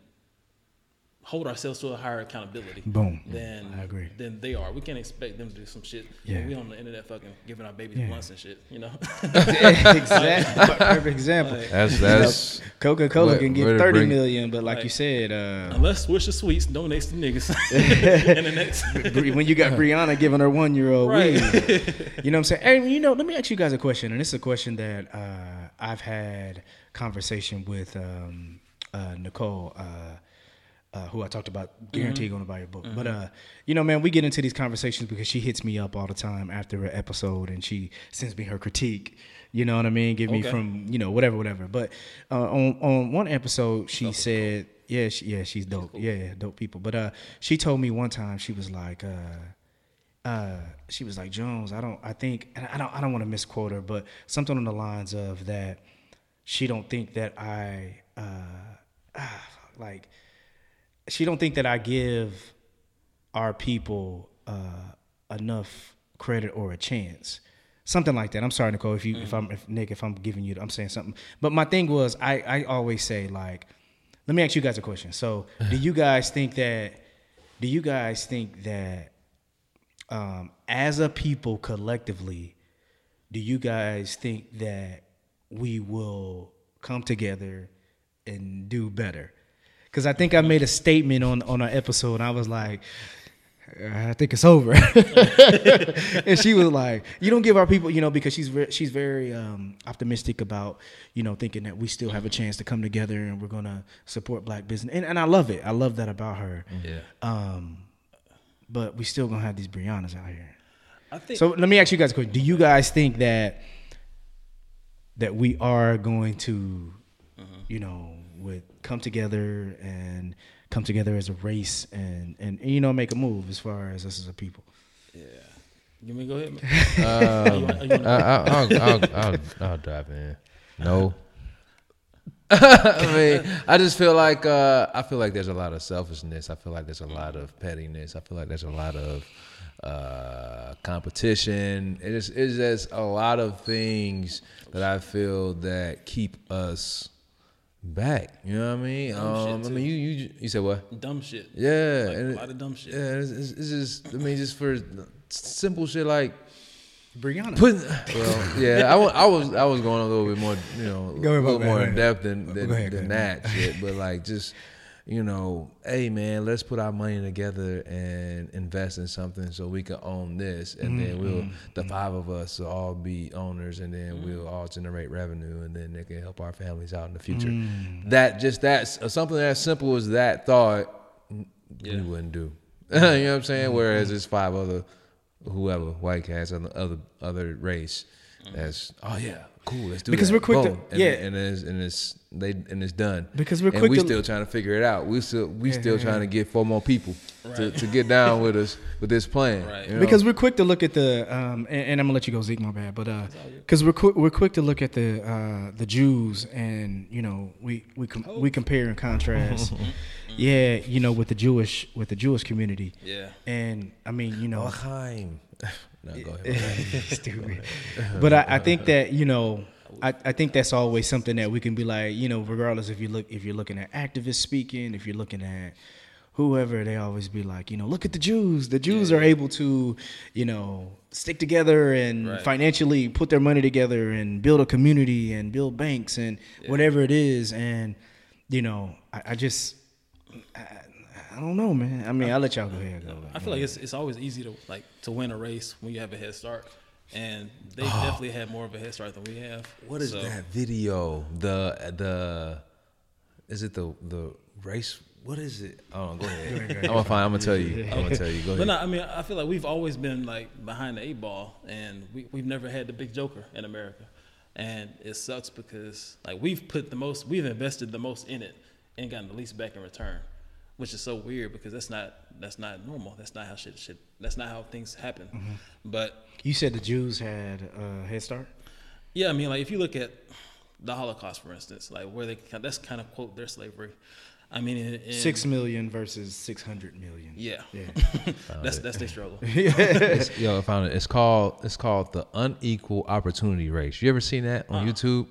hold ourselves to a higher accountability. Boom. Than I agree. Than they are. We can't expect them to do some shit. Yeah. we on the internet fucking giving our babies Yeah. blunts and shit. You know. exactly. Perfect example. That's that's Coca Cola can way give to thirty bring- million, but like Right. you said, uh, Unless Swisher Sweets donates to niggas. and the next. When you got Brianna giving her one year old Right. weed. You know what I'm saying? Hey, you know, let me ask you guys a question, and this is a question that uh, I've had conversation with um, uh, Nicole. Uh, uh, who I talked about, guarantee going to buy your book. But uh, you know, man, we get into these conversations because she hits me up all the time after an episode, and she sends me her critique. You know what I mean? Give me from you know whatever, whatever. But uh, on on one episode, she said, "Yeah, she, yeah, she's dope. Yeah, yeah, dope people." But uh, she told me one time she was like, uh, uh, she was like, Jones, I don't, I think, and I don't, I don't want to misquote her, but something on the lines of that. She don't think that I, uh, ah, like, she don't think that I give our people uh, enough credit or a chance. Something like that. I'm sorry, Nicole, if you, if I'm, if Nick, if I'm giving you, I'm saying something. But my thing was, I, I always say like, let me ask you guys a question. So, do you guys think that? Do you guys think that, um, as a people collectively, do you guys think that we will come together and do better? Because I think I made a statement on on our episode. I was like, I think it's over. and she was like, "You don't give our people, you know, because she's very, she's very um, optimistic about, you know, thinking that we still have a chance to come together and we're gonna support black business. And, and I love it. I love that about her. Yeah. Um, but we still gonna have these Briannas out here. I think So let me ask you guys a question. Do you guys think that that we are going to, you know, with come together and come together as a race and, and and you know make a move as far as us as a people? yeah. Give me go ahead. Um, You you I, I, I'll, I'll, I'll, I'll dive in. No. I mean, I just feel like uh, I feel like there's a lot of selfishness. I feel like there's a lot of pettiness. I feel like there's a lot of uh, competition. It is it's just a lot of things that I feel that keep us back. You know what I mean? Dumb Um, I mean, you you you said what? dumb shit. Yeah, Like, and a it- lot of dumb shit. Yeah, it's, it's, it's just I mean, just for simple shit like Brianna. putting. Well, yeah, I, I was I was going a little bit more, you know, Go a little more in depth than than, ahead, than that shit. But like, just you know, hey man, let's put our money together and invest in something so we can own this, and then we'll Mm-hmm. the five of us will all be owners, and then we'll all generate revenue, and then they can help our families out in the future. Mm. That just that's something as simple as that thought we wouldn't do. you know what I'm Mm-hmm. saying? Whereas it's five other, whoever, white cats and the other other race. That's oh yeah, cool. Let's do Because that. we're quick to- Boom. and, yeah. and it's and it's they and it's done. Because we're and quick we to- still trying to figure it out. We still we still trying to get four more people to, Right. to get down with us with this plan. Right. you know? because we're quick to look at the um, and, and I'm gonna let you go Zeke, my bad, but because we're quick we're quick to look at the uh, the Jews and you know we we com- we compare and contrast, yeah, you know with the Jewish with the Jewish community, Yeah. and I mean you know L'chaim. No, go ahead. stupid, but I, I think that you know. I, I think that's always something that we can be like, you know, regardless if you look if you're looking at activists speaking, if you're looking at whoever, they always be like, you know, look at the Jews. The Jews are able to, you know, stick together and Right. financially put their money together and build a community and build banks and whatever it is. And, you know, I, I just, I, I don't know, man. I mean, I'll let y'all go ahead. Go. I feel like it's it's always easy to like to win a race when you have a head start, and they Oh. definitely had more of a head start than we have. What is So, that video? The the is it the the race? What is it? Oh, go ahead. I'm gonna find. I'm gonna tell you. I'm gonna tell you. Go But ahead. no, I mean, I feel like we've always been like behind the eight ball, and we we've never had the big joker in America, and it sucks because like we've put the most, we've invested the most in it, and gotten the least back in return, which is so weird because that's not that's not normal. That's not how shit shit. That's not how things happen. Mm-hmm. But You said the Jews had a head start? Yeah, I mean, like if you look at the Holocaust, for instance, like where they that's kind of quote their slavery. I mean, in, in, Six million versus 600 million. Yeah, Yeah. that's that's their struggle. It's, yo, I found it. It's called it's called the unequal opportunity race. You ever seen that on YouTube?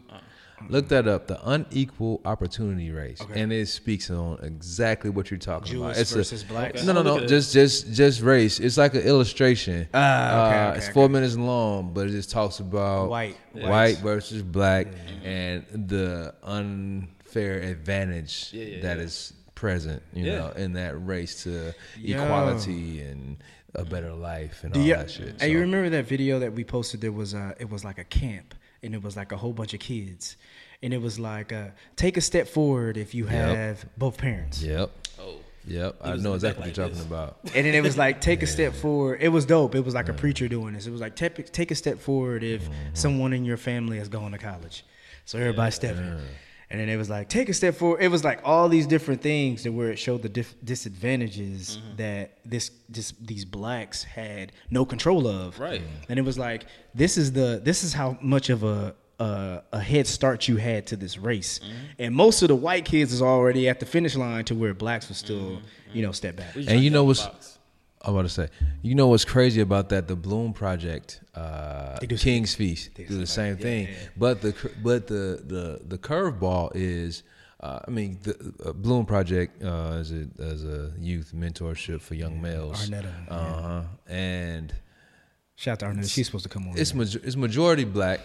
Look that up. The unequal opportunity race, and it speaks on exactly what you're talking Jewish about. It's versus a, blacks? No, no, no. Just just just race. It's like an illustration. Ah, okay, Uh, it's okay. four minutes long, but it just talks about White. white Whites. versus black, and the unfair advantage Yeah, yeah, that is yeah. present. You Yeah. know, in that race to Yo. equality and a better life and Do all you, that shit. Hey, you remember that video that we posted? There was uh, it was like a camp, and it was like a whole bunch of kids, and it was like, uh, take a step forward if you Yep. have both parents, Yep. Oh, Yep. I know exactly back what you're like talking about. and then it was like, take a step forward. It was dope. It was like a preacher doing this. It was like, take take a step forward if Mm-hmm. someone in your family has gone to college. So everybody stepping. And then it was like, take a step forward. It was like all these different things that where it showed the dif- disadvantages Mm-hmm. that this, this these blacks had no control of. Right. And it was like, this is the this is how much of a a, a head start you had to this race. Mm-hmm. And most of the white kids is already at the finish line to where blacks was still, you know, step back. And you know what's box. I'm about to say, you know what's crazy about that? The Bloom Project, uh, King's Feast, do the same thing. yeah, yeah. But the but the the the curveball is, uh, I mean, the uh, Bloom Project uh, is a as a youth mentorship for young males. Arnetta, uh huh, and Shout out to Arnetta. She's supposed to come on. it's maj- it's majority black.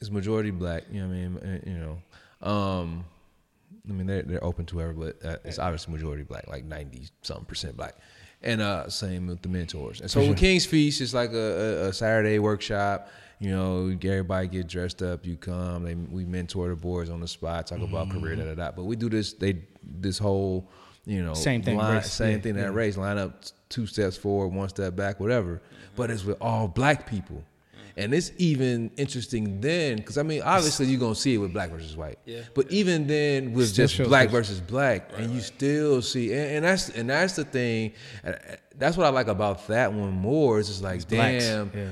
It's majority black. You know what I mean? Uh, You know, um, I mean they're they're open to whoever, but uh, it's obviously majority black, like ninety something percent black. And uh, same with the mentors. And so with King's Feast, it's like a, a, a Saturday workshop. You know, everybody get dressed up. You come. They, we mentor the boys on the spot, talk about career, da da da. But we do this. They this whole, you know, Same thing, line- same Yeah, thing that yeah. race. Line up two steps forward, one step back, whatever. But it's with all black people. And it's even interesting then, because I mean, obviously you're gonna see it with black versus white. Yeah. But even then, with Still just black us. versus black, and you still see, and, and that's and that's the thing. That's what I like about that one more. Is just like, blacks. damn, Yeah.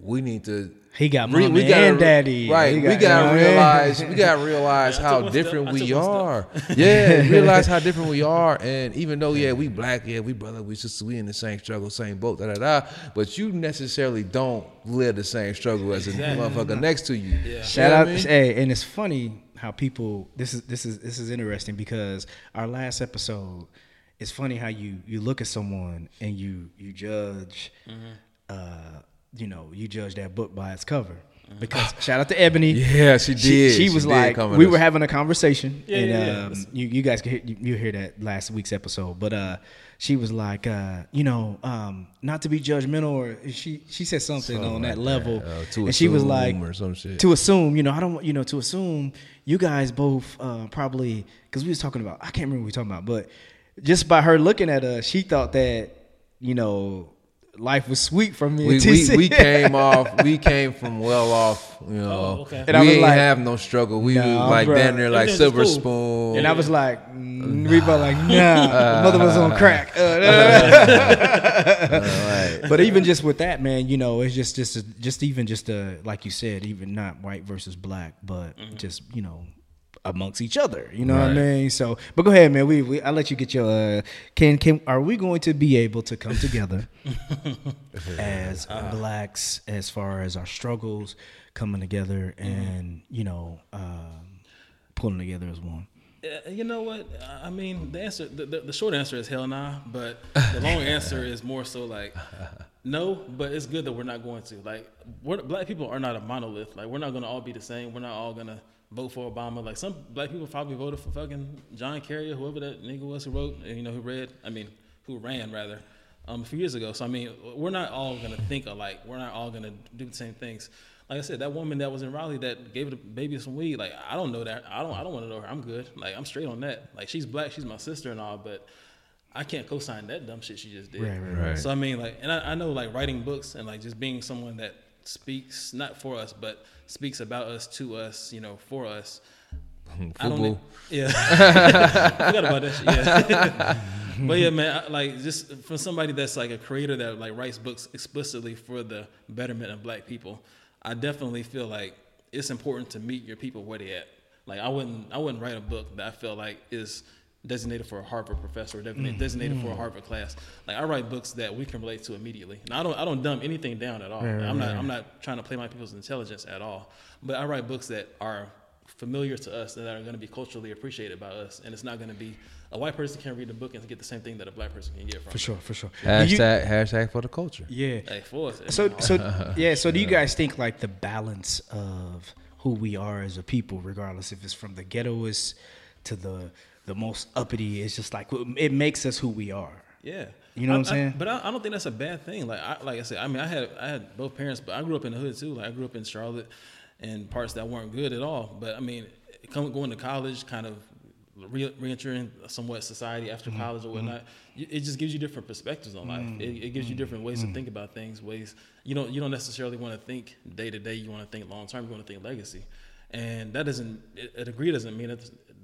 we need to. He got re- mama and daddy. Right. He we got- gotta you know what I realize. We gotta realize Yeah, how took step. different we are. yeah. Realize how different we are. And even though yeah, we black, yeah, we brother, we sister, we in the same struggle, same boat, da da da. But you necessarily don't live the same struggle as a Exactly. motherfucker next to you. Yeah. Shout You know out, what I mean? hey, and it's funny how people. This is this is this is interesting because our last episode. It's funny how you you look at someone and you you judge, uh, you know, you judge that book by its cover. Because shout out to Ebony. Yeah, she She, did. she She was did like, come at we us. were having a conversation, Yeah, and yeah, yeah. um, you you guys can hear, you, you hear that last week's episode. But uh, she was like, uh, you know, um, not to be judgmental, or she she said something Something on that like level, that, uh, to and she was like, or some shit. to assume, you know, I don't, want- you know, to assume you guys both uh, probably because we was talking about, I can't remember what we were talking about, but just by her looking at us, she thought that, you know, life was sweet for me. we, we, we came off we came from well off you know Oh, okay. And I we was ain't like, have no struggle we Nah, was like bruh. damn near like silver cool. spoon And I was like, mm, we both like, nah, mother was on crack. Uh, But even just with that, man, you know, it's just just just even just uh like you said, even not white versus black, but just you know amongst each other. You know what I mean? So, but go ahead, man. We, we I'll let you get your. Uh, can can are we going to be able to come together as blacks as far as our struggles coming together and you know um, pulling together as one? Uh, You know what? I mean, the answer, the, the, the short answer is hell nah, but the long answer is more so like no. But it's good that we're not going to. Like, we're, black people are not a monolith. Like, we're not going to all be the same. We're not all going to vote for Obama. Like, some black people probably voted for fucking John Kerry or whoever that nigga was who wrote, you know, who read. I mean, who ran rather. Um, a few years ago. So I mean, we're not all gonna think alike. We're not all gonna do the same things. Like I said, that woman that was in Raleigh that gave the baby some weed. Like I don't know that. I don't. I don't want to know her. I'm good. Like I'm straight on that. Like she's black. She's my sister and all, but I can't co-sign that dumb shit she just did. Right, right, right. So I mean, like, and I, I know like writing books and like just being someone that speaks not for us, but speaks about us to us. You know, for us. I don't. Fubu. Yeah, forgot about that. Shit. Yeah, but yeah, man. I, like just from somebody that's like a creator that like writes books explicitly for the betterment of Black people, I definitely feel like it's important to meet your people where they at. Like I wouldn't, I wouldn't write a book that I feel like is designated for a Harvard professor, or designated, mm, designated for a mm. Harvard class. Like I write books that we can relate to immediately. And I don't, I don't dumb anything down at all. I'm not, I'm not trying to play my people's intelligence at all. But I write books that are familiar to us and that are going to be culturally appreciated by us. And it's not going to be a white person can read the book and get the same thing that a black person can get from. For it. sure, for sure. Do you- hashtag hashtag for the culture yeah. Hey, for us. So so yeah. So do you guys think like the balance of who we are as a people, regardless if it's from the ghettoist to the the most uppity, it's just like it makes us who we are. Yeah. You know what I'm I- I- saying? but I, I don't think that's a bad thing. Like I like I said, I mean I had I had both parents, but I grew up in the hood too. Like I grew up in Charlotte and parts that weren't good at all. But I mean, come, going to college, kind of re- re-entering somewhat society after Mm-hmm. college or whatnot, y- it just gives you different perspectives on life. It, it gives you different ways Mm-hmm. to think about things. Ways you don't you don't necessarily want to think day to day. You want to think long term. You want to think legacy. and that doesn't a degree doesn't mean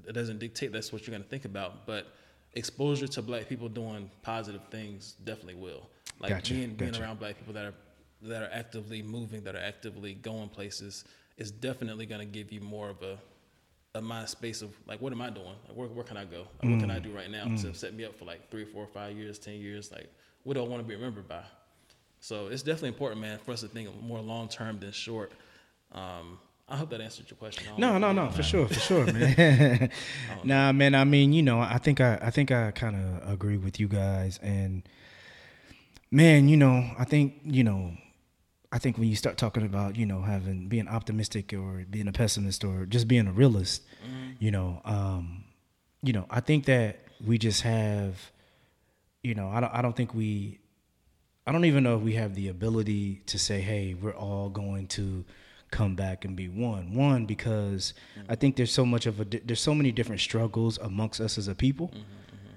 it, doesn't dictate that's what you're going to think about, but exposure to black people doing positive things definitely will. Like Gotcha, being being around black people that are that are actively moving, that are actively going places, is definitely going to give you more of a a mind space of like, what am I doing? Like, where, where can I go? Like, what can Mm. I do right now to set me up for like three, four, five years, ten years? Like, what do I want to be remembered by? So it's definitely important, man, for us to think more long term than short. Um, I hope that answered your question. No, no, no, for sure, for sure, man. nah, man. I mean, you know, I think I, I think I kind of agree with you guys, and man, you know, I think, you know, I think when you start talking about, you know, having being optimistic or being a pessimist or just being a realist, you know, um, you know, I think that we just have, you know, I don't, I don't think we, I don't even know if we have the ability to say, hey, we're all going to come back and be one. One because I think there's so much of a there's so many different struggles amongst us as a people.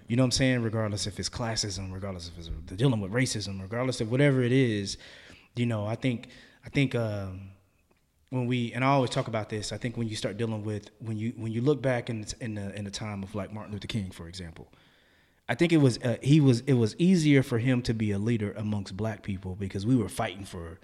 You know what I'm saying? Regardless if it's classism, regardless if it's dealing with racism, regardless of whatever it is, you know, I think I think um, when we and I always talk about this. I think when you start dealing with when you when you look back in in the in the time of like Martin Luther King, for example, I think it was uh, he was it was easier for him to be a leader amongst black people because we were fighting for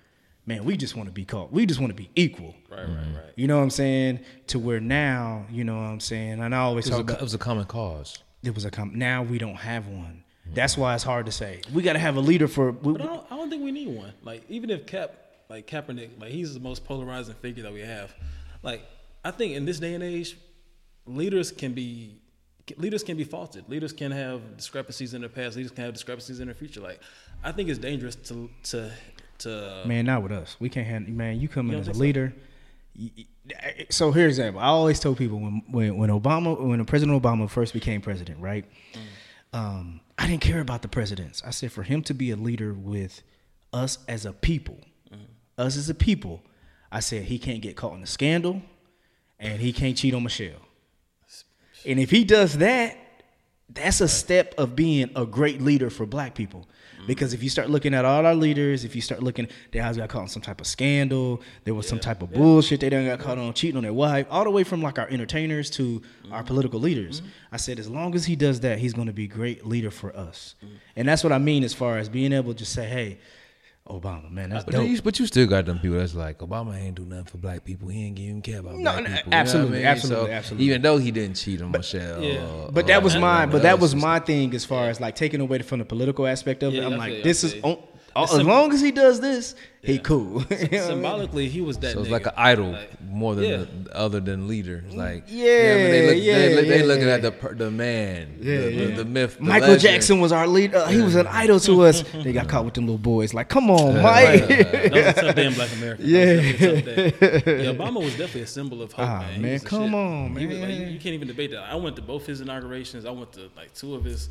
man we just want to be called we just want to be equal Right, right, right. you know what I'm saying to where now you know what I'm saying and I always It talk a, about it was a common cause. it was a com- now we don't have one that's why it's hard to say we got to have a leader for we, But I don't, I don't think we need one. Like even if Cap, like Kaepernick, like he's the most polarizing figure that we have. Like I think in this day and age, leaders can be leaders can be faulted. Leaders can have discrepancies in the past. Leaders can have discrepancies in the future. Like I think it's dangerous to to to Man, not with us. We can't have. Man, you come in as a so? leader. y- So here's an example. I always tell people when when when Obama when President Obama first became president, right? Um, I didn't care about the presidents. I said for him to be a leader with us as a people, us as a people, I said he can't get caught in a scandal, and he can't cheat on Michelle. And if he does that, that's a step of being a great leader for black people. Because if you start looking at all our leaders, if you start looking, they always got caught in some type of scandal, there was some type of bullshit, they done got caught on cheating on their wife, all the way from like our entertainers to our mm-hmm. political leaders. Mm-hmm. I said, as long as he does that, he's going to be a great leader for us. And that's what I mean as far as being able to just say, hey, Obama, man, that's But, dope. you, but you still got them people that's like Obama ain't do nothing for black people. He ain't even care about No, black no, people. absolutely, you know I mean? absolutely, So absolutely. Even though he didn't cheat on Michelle, Yeah. or- But or that was my, but that was my thing as far as like taking away from the political aspect of it. I'm like, feel this is feel on, you. As It's long as he does this, he cool. You know what I mean? symbolically he was that. So it's nigga. like an idol Like, more than yeah. the, other than leader. It's like Yeah, they look, yeah, they, look- they yeah. looking at the the man, Yeah, the, yeah. the, the myth. the Michael legend. Jackson was our leader. Uh, he was an idol to us. They got caught with them little boys. Like, come on, Mike. that was a tough day in Black America. Yeah. That was definitely a tough day. Yeah, Obama was definitely a symbol of hope, Ah, man. Man, come shit. on, He was, like, man. you, you can't even debate that. I went to both his inaugurations. I went to like two of his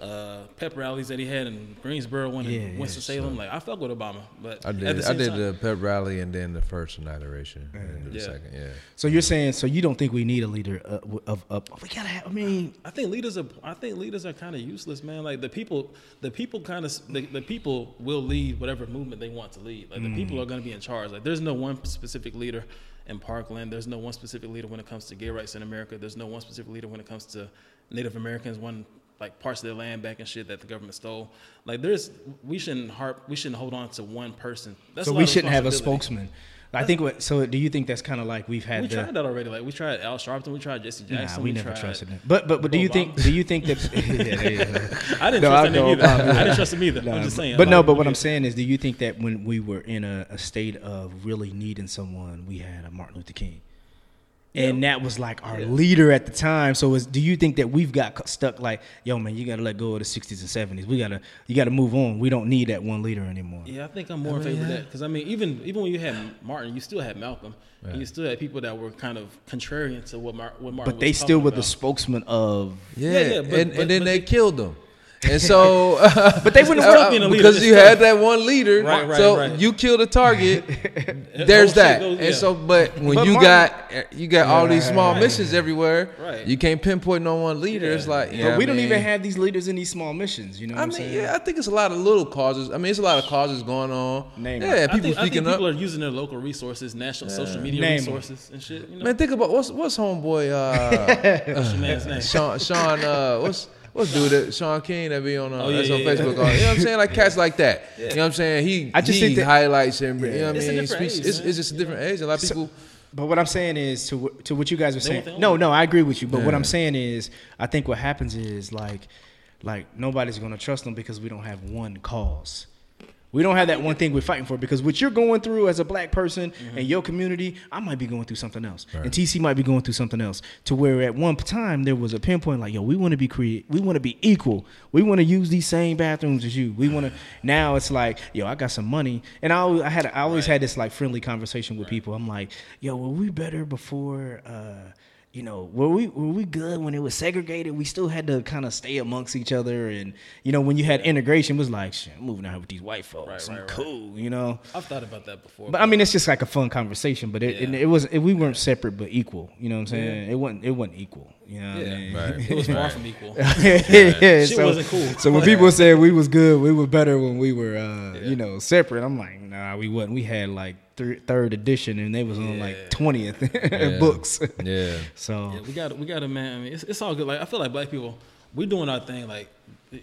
uh, pep rallies that he had in Greensboro, one Yeah, in yeah, Winston Salem. Like I fuck with Obama, but I did. the I did time, the pep rally and then the first inauguration and the Yeah. second. Yeah. so you're saying, so you don't think we need a leader uh, of, of, we gotta have, I mean, I think leaders are. I think leaders are kind of useless, man. Like the people, the people kind of, the, the people will lead whatever movement they want to lead. Like the people are going to be in charge. Like there's no one specific leader in Parkland. There's no one specific leader when it comes to gay rights in America. There's no one specific leader when it comes to Native Americans. One like parts of their land back and shit that the government stole. Like there's, we shouldn't harp, we shouldn't hold on to one person. That's so we shouldn't have a spokesman. I think what, so do you think that's kind of like we've had We the, tried that already. Like we tried Al Sharpton. We tried Jesse Jackson. Nah, we, never tried, trusted him. But but but do you think do you think that yeah, go. I didn't No, trust him either. Obama. I didn't trust him either. Nah, I'm just saying. But no, but what I'm saying is, do you think that when we were in a, a state of really needing someone, we had a Martin Luther King, and that was like our Yeah. leader at the time. So, is do you think that we've got stuck like, yo, man, you got to let go of the '60s and '70s. We gotta, you got to move on. We don't need that one leader anymore. Yeah, I think I'm more in favor of that because I mean, even even when you had Martin, you still had Malcolm, and you still had people that were kind of contrarian to what, Mar- what Martin. But they still talking were the spokesman of. Yeah, Yeah, yeah, but- and, but- and then but they they- killed him. And so, But they wouldn't uh, work being a leader, because you tough. had that one leader. Right, right, so right. you kill the target. Oh, There's shit, that. those- And yeah. so, but when But you Martin- got you got all these small Right. missions everywhere, Right. you can't pinpoint no one leader. It's like, yeah, but we I don't mean- even have these leaders in these small missions. You know what I am mean, saying? yeah, I think it's a lot of little causes. I mean, it's a lot of causes going on. Name yeah, it. I people think, I think speaking up. people are using their local resources, national social media Name 'em. resources and shit. You know, Man, think about what's what's homeboy uh, what's your man's name? Shaun Shaun uh what's what's dude that Shaun King that be on uh, Oh, yeah, that's on yeah, yeah. Facebook. uh, you know what I'm saying? Like cats like that. You know what I'm saying? He I just he think that- highlights him. You know what I It's a mean? He different speaks. age, it's, it's just a different age. A lot of people. But what I'm saying is to to what you guys are saying. want their own No, no, I agree with you. But what I'm saying is, I think what happens is like, like nobody's gonna trust them because we don't have one cause. We don't have that one thing we're fighting for because what you're going through as a black person Mm-hmm. in your community, I might be going through something else, and TC might be going through something else. To where at one time there was a pinpoint like, yo, we want to be create, we want to be equal, we want to use these same bathrooms as you. We want to. Now it's like, yo, I got some money, and I always, I had I always had this like friendly conversation with people. I'm like, yo, were we better before? uh you know, were we were we good when it was segregated? We still had to kind of stay amongst each other, and you know, when you had integration, it was like, shit, I'm moving out here with these white folks, Right, I'm right, right. cool, you know. I've thought about that before. But I mean, it's just like a fun conversation. But it, Yeah. it, it was it, we weren't separate but equal. You know what I'm saying? It wasn't it wasn't equal. You know what yeah, I mean? Right. it was far from equal. yeah, Shit so, wasn't cool. So when people said we was good, we were better when we were, uh, you know, separate. I'm like, nah, we wasn't. We had like thir- third edition, and they was on like twentieth Yeah. books. Yeah. So Yeah, we got we got to man. I mean, it's, it's all good. Like I feel like black people, we doing our thing. Like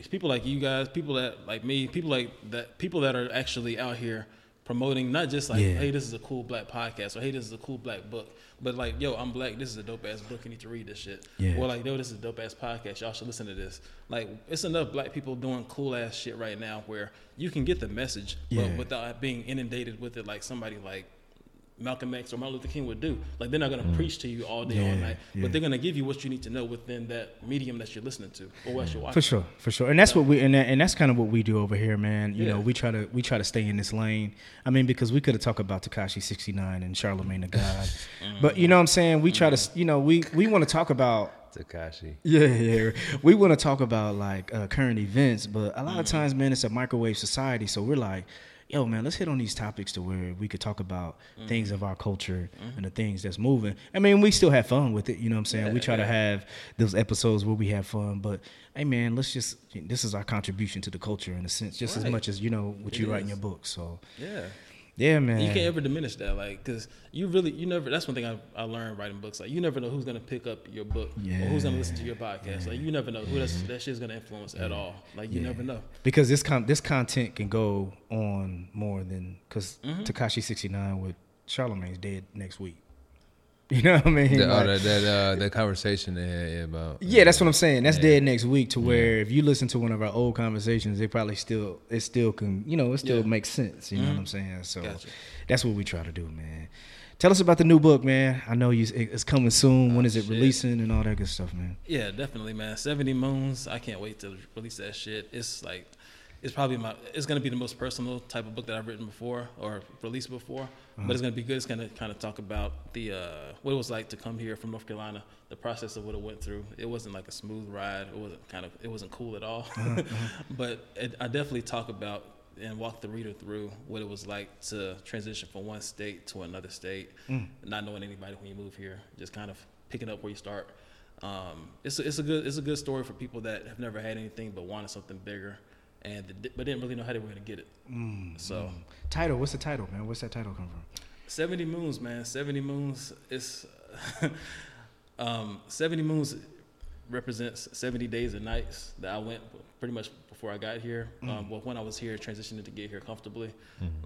people like you guys, people that like me, people like that, people that are actually out here promoting not just like, Yeah. hey, this is a cool black podcast or hey, this is a cool black book, but like, yo, I'm black. This is a dope ass book. You need to read this shit. Yeah. Or like, yo, this is a dope ass podcast. Y'all should listen to this. Like, it's enough black people doing cool ass shit right now where you can get the message, Yeah. but without being inundated with it like somebody like. Malcolm X or Martin Luther King would do. Like they're not gonna preach to you all day, all Mm. Night, yeah. but they're gonna give you what you need to know within that medium that you're listening to or what you're watching. For sure, for sure, and that's what we and, that, and that's kind of what we do over here, man. You know, we try to we try to stay in this lane. I mean, because we could have talked about Tekashi sixty nine and Charlemagne the God, but you know what I'm saying. We try to, you know, we we want to talk about Tekashi. yeah, yeah. We want to talk about like uh, current events, but a lot of times, man, it's a microwave society. So we're like, yo, man, let's hit on these topics to where we could talk about mm-hmm. things of our culture mm-hmm. and the things that's moving. I mean, we still have fun with it. You know what I'm saying? we try to have those episodes where we have fun, but hey, man, let's just this is our contribution to the culture in a sense, just as much as you know what It you write in your book. So Yeah. Yeah, man. You can't ever diminish that, like, cause you really, you never. That's one thing I, I learned writing books. Like, you never know who's gonna pick up your book or who's gonna listen to your podcast. Like, you never know who that's, that shit's gonna influence at all. Like, you never know. because this con- this content can go on more than because Mm-hmm. Tekashi sixty nine with Charlemagne's dead next week. You know what I mean? That, oh, Like- that that uh, that conversation they had yeah, about. yeah, that's what I'm saying. That's dead next week. To where if you listen to one of our old conversations, it probably still it still can you know it still Yeah. Mm-hmm. makes sense. You know what I'm saying? So Gotcha. that's what we try to do, man. Tell us about the new book, man. I know you it's coming soon. when is it Oh, shit. releasing and all that good stuff, man? Yeah, definitely, man. Seventy Moons. I can't wait to release that shit. It's like, it's probably my. It's gonna be the most personal type of book that I've written before or released before. But it's gonna be good. It's gonna kind of talk about the uh, what it was like to come here from North Carolina, the process of what it went through. It wasn't like a smooth ride. It wasn't kind of. It wasn't cool at all. but it, I definitely talk about and walk the reader through what it was like to transition from one state to another state, not knowing anybody when you move here, just kind of picking up where you start. Um, it's a, it's a good it's a good story for people that have never had anything but wanted something bigger, and but didn't really know how they were going to get it. so, Title, what's the title, man? What's that title come from? seventy moons, man, seventy moons. It's um, seventy moons represents seventy days and nights that I went pretty much before I got here. Um, well, when I was here, transitioning to get here comfortably,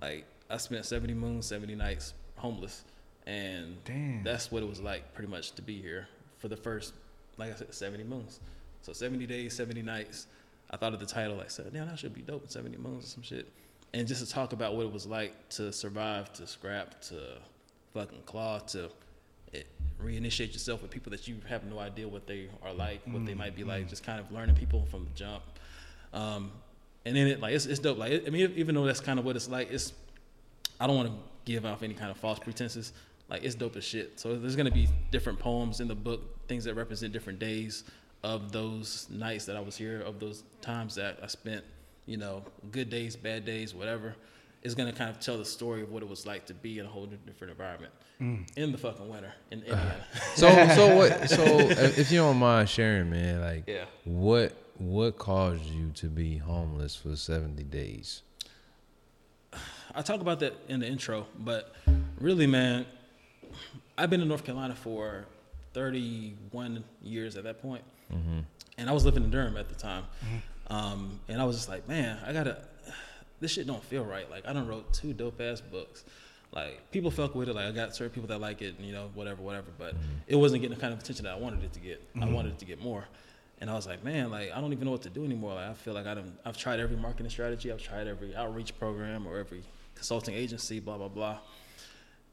like I spent seventy moons, seventy nights homeless, and Damn. that's what it was like pretty much to be here for the first, like I said, seventy moons. So seventy days, seventy nights. I thought of the title, like, said, damn, that should be dope. Seventy moons or some shit, and just to talk about what it was like to survive, to scrap, to fucking claw, to it, reinitiate yourself with people that you have no idea what they are like, what they mm, might be like. Mm. Just kind of learning people from the jump. Um, and then it like it's, it's dope. Like I mean, even though that's kind of what it's like, it's I don't want to give off any kind of false pretenses. Like it's dope as shit. So there's gonna be different poems in the book, things that represent different days. Of those nights that I was here, of those times that I spent, you know, good days, bad days, whatever, is gonna kind of tell the story of what it was like to be in a whole different environment mm. in the fucking winter in Indiana. So so what? So if you don't mind sharing, man, like Yeah. what what caused you to be homeless for seventy days? I talk about that in the intro, but really, man, I've been in North Carolina for 31 years at that point. And I was living in Durham at the time, um, and I was just like, man, I gotta, this shit don't feel right. Like I done wrote two dope ass books. Like people fuck with it. Like I got certain people that like it, and you know, whatever, whatever. But it wasn't getting the kind of attention that I wanted it to get. I wanted it to get more. And I was like, man, like I don't even know what to do anymore. Like I feel like I done, I've tried every marketing strategy, I've tried every outreach program or every consulting agency, blah blah blah.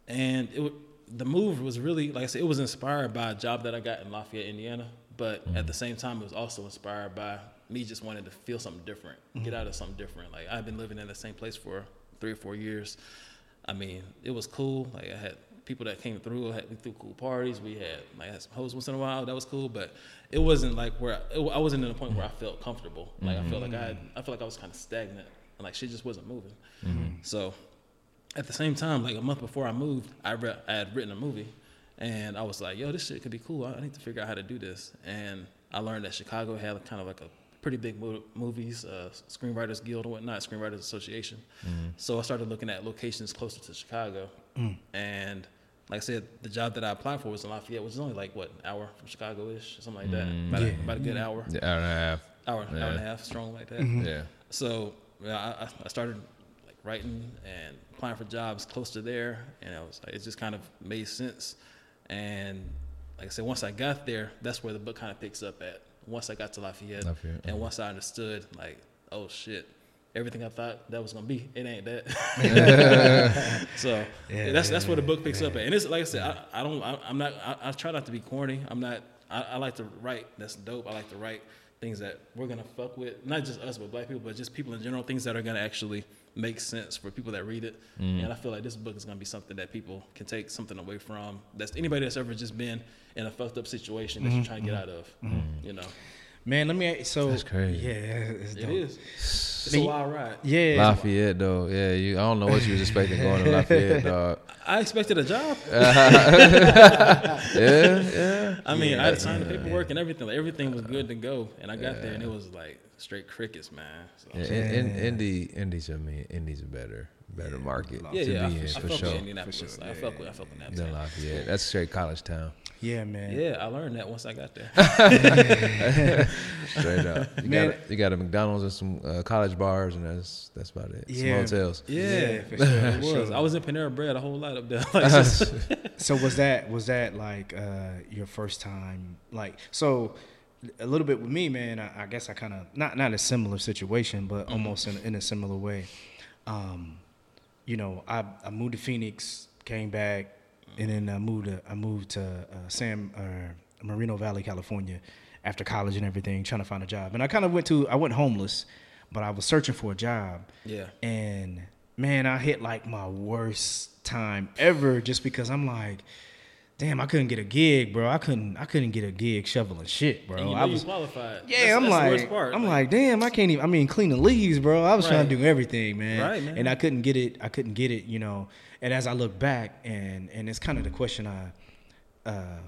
And it, the move was really, like I said, it was inspired by a job that I got in Lafayette, Indiana. But at the mm. same time, it was also inspired by me just wanting to feel something different, get mm. out of something different. Like I've been living in the same place for three or four years. I mean, it was cool. Like I had people that came through. Had, we threw cool parties. We had like had some hoes once in a while. That was cool, but it wasn't like where I, it, I wasn't in a point where I mm. felt comfortable. Like I felt like I had, I felt like I was kind of stagnant and like she just wasn't moving. Mm-hmm. So at the same time, like a month before I moved, I, re- I had written a movie, and I was like, "Yo, this shit could be cool. I I need to figure out how to do this." And I learned that Chicago had kind of like a pretty big mo- movies, uh, Screenwriters Guild and whatnot, Screenwriters Association. Mm-hmm. So I started looking at locations closer to Chicago, mm. and like I said, the job that I applied for was in Lafayette, which is only like what an hour from Chicago-ish, something like that, mm, about, a, about a good hour, yeah, hour and a half. hour, hour and a half, strong like that. Mm-hmm. Yeah. So yeah, I, I- I started like writing and applying for jobs close to there, and it was like it just kind of made sense. And like I said, once I got there, that's where the book kind of picks up at. Once I got to Lafayette, Lafayette, uh-huh. and once I understood, like, oh shit, everything I thought that was gonna be, it ain't that. so Yeah, that's that's yeah, where the book picks up at. And it's like I said, I, I don't, I, I'm not, I, I try not to be corny. I'm not. I, I like to write. That's dope. I like to write things that we're gonna fuck with, not just us, but black people, but just people in general. Things that are gonna actually make sense for people that read it. Mm-hmm. And I feel like this book is gonna be something that people can take something away from. That's anybody that's ever just been in a fucked up situation that you're mm-hmm. trying to get out of. Mm-hmm. You know, Man, let me. So That's crazy. Yeah, it's it dope. is. It's Man, a you- wild ride. Yeah, Lafayette though, yeah. You, I don't know what you was expecting going to Lafayette, dog. I expected a job. Yeah, yeah. I mean, I had signed the paperwork and everything. Like, everything was good to go, and I got there and it was like straight crickets, man. So, yeah in, in, Indy, Indy's, I mean, Indy's a better, better market yeah, to yeah. I, be I, in fuck for with sure Indianapolis. Like, I fuck with, I fuck with that. than Lafayette. That's straight college town, yeah, man. Yeah, I learned that once I got there. straight up. You Man. got you got a McDonald's and some uh, college bars, and that's that's about it. Yeah. Some hotels. yeah, for sure, it was. sure. I was in Panera Bread a whole lot up there. Like, just- So was that was that like uh, your first time? Like so, a little bit with me, man. I, I guess I kind of not not a similar situation, but almost in, in a similar way. Um, you know, I, I moved to Phoenix, came back, and then I moved to I moved to uh, Sam uh, Moreno Valley, California, after college and everything, trying to find a job. And I kind of went to I went homeless, but I was searching for a job. Yeah. And man, I hit like my worst time ever, just because I'm like. Damn, I couldn't get a gig, bro. I couldn't. I couldn't get a gig shoveling shit, bro. you know I was, qualified. yeah, That's- I'm that's like. I'm like, damn, I can't even. I mean, cleaning leaves, bro. I was trying to do everything, man. Right, man. And I couldn't get it. I couldn't get it, you know. And as I look back, and and it's kind of the question I, uh,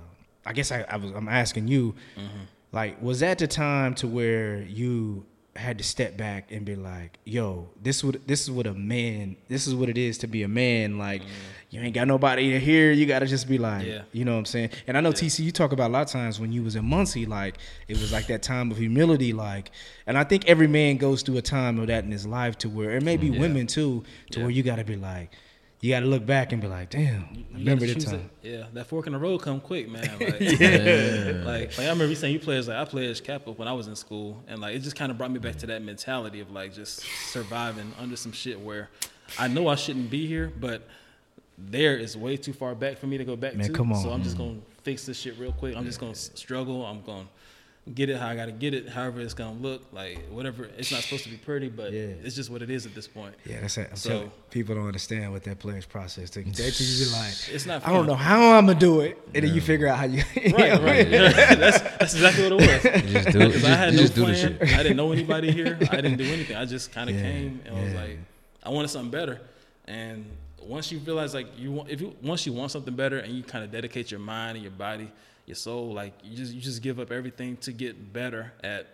I guess I, I was I'm asking you, Mm-hmm. like, was that the time to where you had to step back and be like, yo, this would this is what a man, this is what it is to be a man. Like, you ain't got nobody to hear. You got to just be like, Mm-hmm. Yeah. you know what I'm saying? And I know TC, you talk about a lot of times when you was in Muncie, like it was like that time of humility, like, and I think every man goes through a time of that in his life to where, and maybe women too, to Yeah. where you got to be like, you got to look back and be like, damn, You remember the time. Yeah, that fork in the road come quick, man. Like, like, like I remember you saying you played as like I played as Kappa when I was in school, and like it just kind of brought me back to that mentality of like just surviving under some shit where I know I shouldn't be here, but there is way too far back for me to go back Man, to. come on. So I'm just gonna fix this shit real quick. I'm just gonna struggle. I'm gonna get it how I gotta get it, however it's gonna look, like whatever. It's not supposed to be pretty, but Yeah. it's just what it is at this point. Yeah, that's it. I'm So- telling- people don't understand what that player's process takes. They just be like, It's not I don't know how I'm gonna do it, and then you figure out how you. you Right, right. mean? that's that's exactly what it was. You just do it. You Because I had no just do the plan. shit. I didn't know anybody here. I didn't do anything. I just kind of Yeah, came and was like, I wanted something better. And once you realize like you want, if you once you want something better and you kind of dedicate your mind and your body, your soul, like you just you just give up everything to get better at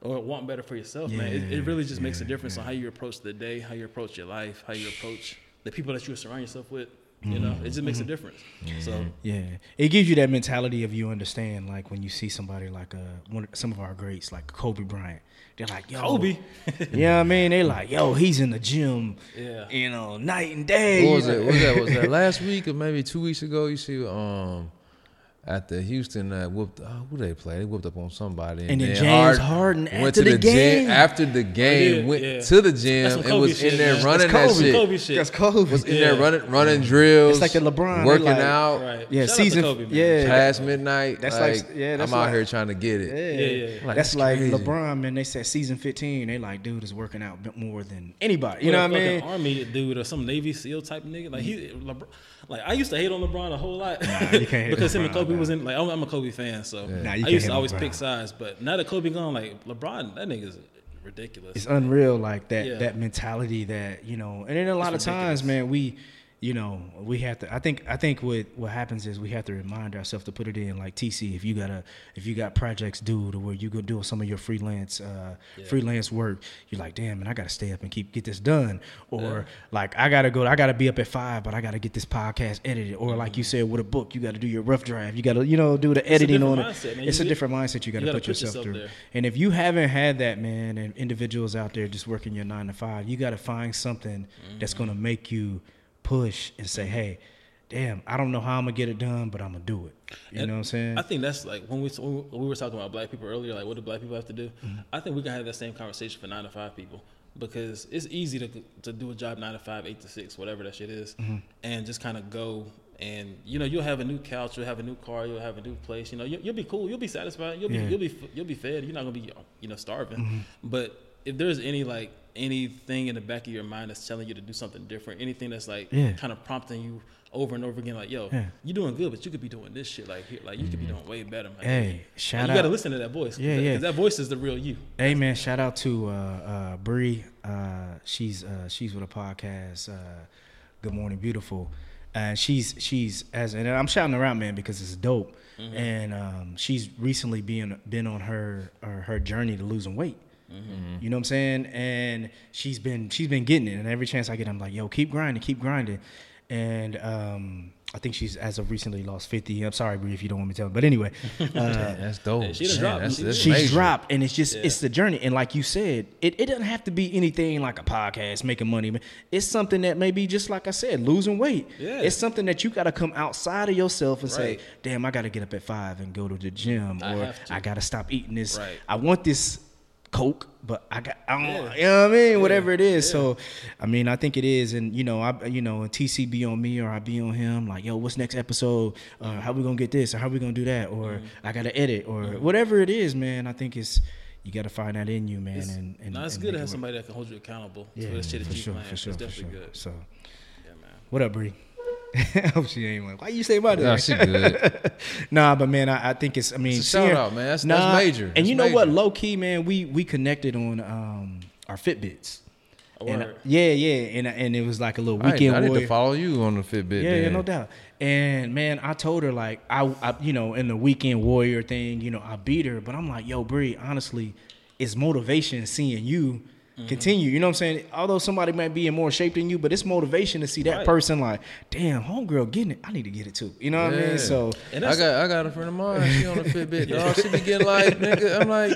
or want better for yourself, man. It, it really just makes a yeah, difference on how you approach the day, how you approach your life, how you approach the people that you surround yourself with. You know, it just makes a difference. So Yeah, it gives you that mentality of you understand, like when you see somebody like uh, one some of our greats, like Kobe Bryant. They're like, yo, Kobe, You know what I mean? they're like, yo, he's in the gym, Yeah. you know, night and day. What was it? What was that? Was that last week or maybe two weeks ago? You see, um, at the Houston uh, whooped. Uh, who they play? They whooped up on somebody. And then James Harden went after to the game. gym after the game. did, went yeah. to the gym and was shit, in there man. running That's that shit. Kobe shit. That's Kobe. Was in Yeah. there running running drills. It's like the LeBron, working like- out. right? Yeah, Shout out to season. Kobe, man. yeah, past midnight. That's like, like- yeah, that's I'm out here trying to get it. Yeah, Yeah, yeah, yeah. Like, that's that's like crazy. LeBron, man. They said season 15. They like, dude is working out more than anybody. You know what I fucking mean? Army dude or some Navy SEAL type nigga. Like he, like I used to hate on LeBron a whole lot you can't hate because him and LeBron, Kobe was in. Like I'm, I'm a Kobe fan, so Nah, I used to always LeBron. pick sides. But now that Kobe gone, like LeBron, that nigga's ridiculous. it's unreal like that Yeah. that mentality that you know and then a lot It's of times man we you know we have to i think i think what what happens is we have to remind ourselves to put it in like tc if you got a if you got projects due to where you go do some of your freelance uh freelance work you're like damn man i gotta stay up and keep get this done. Or like i gotta go i gotta be up at five but i gotta get this podcast edited. Or like you said with a book you gotta do your rough draft you gotta you know do the editing on different it man. it's You a different mindset you gotta, gotta put put yourself, yourself through. there. and if you haven't had that, man, and individuals out there just working your nine to five, you got to find something that's Mm-hmm. going to make you push and say, hey, damn, I don't know how I'm to get it done, but I'm to do it. You And know what I'm saying? I think that's like when we when we were talking about black people earlier. Like, what do black people have to do? Mm-hmm. I think we can have that same conversation for nine to five people because it's easy to to do a job nine to five, eight to six, whatever that shit is, Mm-hmm. and just kind of go. And you know you'll have a new couch, you'll have a new car, you'll have a new place. You know you, you'll be cool, you'll be satisfied, you'll be Yeah. you'll be you'll be fed. You're not gonna be you know starving. Mm-hmm. But if there's any like anything in the back of your mind that's telling you to do something different, anything that's like Yeah. kind of prompting you over and over again, like yo, Yeah. you're doing good, but you could be doing this shit like here, like you could be doing way better, man. Hey, shout you gotta listen to that voice. Yeah, that, yeah. that voice is the real you. Hey man, shout out to uh, uh, Bree. Uh, she's uh, she's with a podcast, uh, Good Morning Beautiful, and she's she's as and I'm shouting her out, man, because it's dope. Mm-hmm. And um, she's recently been been on her her, her journey to losing weight. Mm-hmm. You know what I'm saying? And she's been she's been getting it, and every chance I get, I'm like, yo, keep grinding, keep grinding. And um, I think she's as of recently lost 50. I'm sorry, Bree, if you don't want me to tell. But anyway, uh, That's dope. Yeah, she done Man, dropped. That's, She that's she's major. dropped and it's just Yeah. it's the journey and like you said it, it doesn't have to be anything like a podcast making money it's something that maybe just like i said losing weight Yeah. it's something that you got to come outside of yourself and say damn i got to get up at five and go to the gym I or to. i got to stop eating this Right. i want this coke but i got i don't Yeah. you know what i mean? Whatever it is. So i mean i think it is. And you know i you know tc be on me or i be on him like yo what's next episode? Uh, how we gonna get this or how we gonna do that? Or Mm-hmm. i gotta edit or whatever it is man i think it's you gotta find that in you man It's, and, and no, it's and good to have it somebody that can hold you accountable. Yeah for for sure for sure it's for definitely sure. good. so Yeah, man. what up Bree? I hope she ain't one. Why you say about Nah, she good. nah, but man, I, I think it's. I mean, It's a shout seeing- out, man. That's- that's major. And That's you know what? Low key, man, we we connected on um our Fitbits. And, word. yeah, yeah, and and it was like a little I, weekend I need warrior. to follow you on the Fitbit. Yeah, yeah, no doubt. And man, I told her like I, I, you know, in the weekend warrior thing, you know, I beat her, but I'm like, yo, Bree, honestly, it's motivation seeing you Mm-hmm. continue. You know what I'm saying? Although somebody might be in more shape than you, but it's motivation to see that Right. person like, damn, homegirl getting it. I need to get it too. You know what I mean? So And I got I got a friend of mine. She on the Fitbit, dog. She be getting like nigga. I'm like,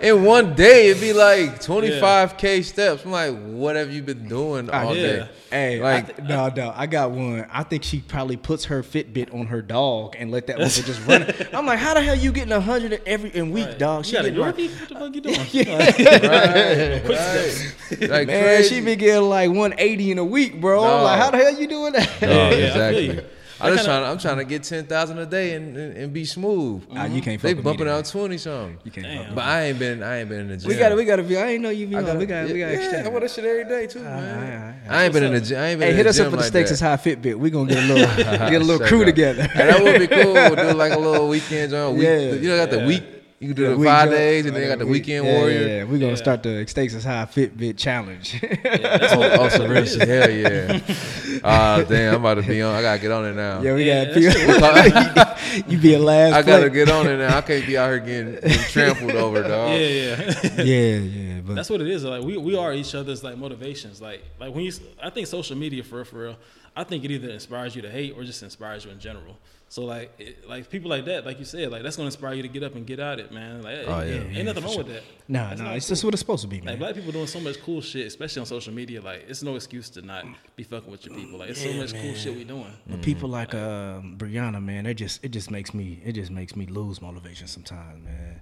in one day it'd be like 25k steps. I'm like, what have you been doing all yeah. day? Hey, Like- like no, no, I got one. I think she probably puts her Fitbit on her dog and let that mother just run. I'm like, how the hell you getting a hundred every in week, Right. dog? You got a getting like- What the fuck you doing? Right, right. Like Man, crazy. she be getting like 180 in a week, bro. I'm like, how the hell you doing that? Dog, Yeah, I feel exactly. you. I'm just kinda- trying. I'm trying to get ten thousand a day and, and, and be smooth. Nah, you mm-hmm. can't. They fuck with bumping then. out twenty something. You can't. Damn. fuck But I ain't been. I ain't been in the gym. We gotta, we gotta be. I ain't know you be I on. gotta, We got, we got. yeah. I wear that shit every day too, man. alright, I ain't been in the gym. I ain't been Hey, in hit the us up gym for the like Stakes that. is High Fitbit. We gonna get a little, get a little crew up. together. Hey, that would be cool. Do like a little weekend on. Week, Yeah. You know, got the week. You can do Yeah, the we five go- days, and then you got the we- weekend yeah, warrior. Yeah, we're gonna Yeah. start the Stakes is High Fitbit challenge. Oh, oh, some real shit. Hell yeah. Ah, damn. I'm about to be on. I gotta get on it now. yeah, we Yeah, got that people. you be a last. I gotta place. get on it now. I can't be out here getting, getting trampled over, dog. Yeah, yeah. Yeah, yeah, but That's what it is. Like we, we are each other's like motivations. Like like when you, I think social media for real, for real. I think it either inspires you to hate or just inspires you in general. So like it, like people like that, like you said, like that's gonna inspire you to get up and get at it, man. Like Oh, it- yeah. ain't Yeah, nothing wrong sure. with that. nah, That's nah, it's cool. just what it's supposed to be, Like man. black people doing so much cool shit, especially on social media. Like it's no excuse to not be fucking with your people. Like it's so Yeah, much cool shit we doing. But people like um, Brianna, man, it just it just makes me it just makes me lose motivation sometimes, man.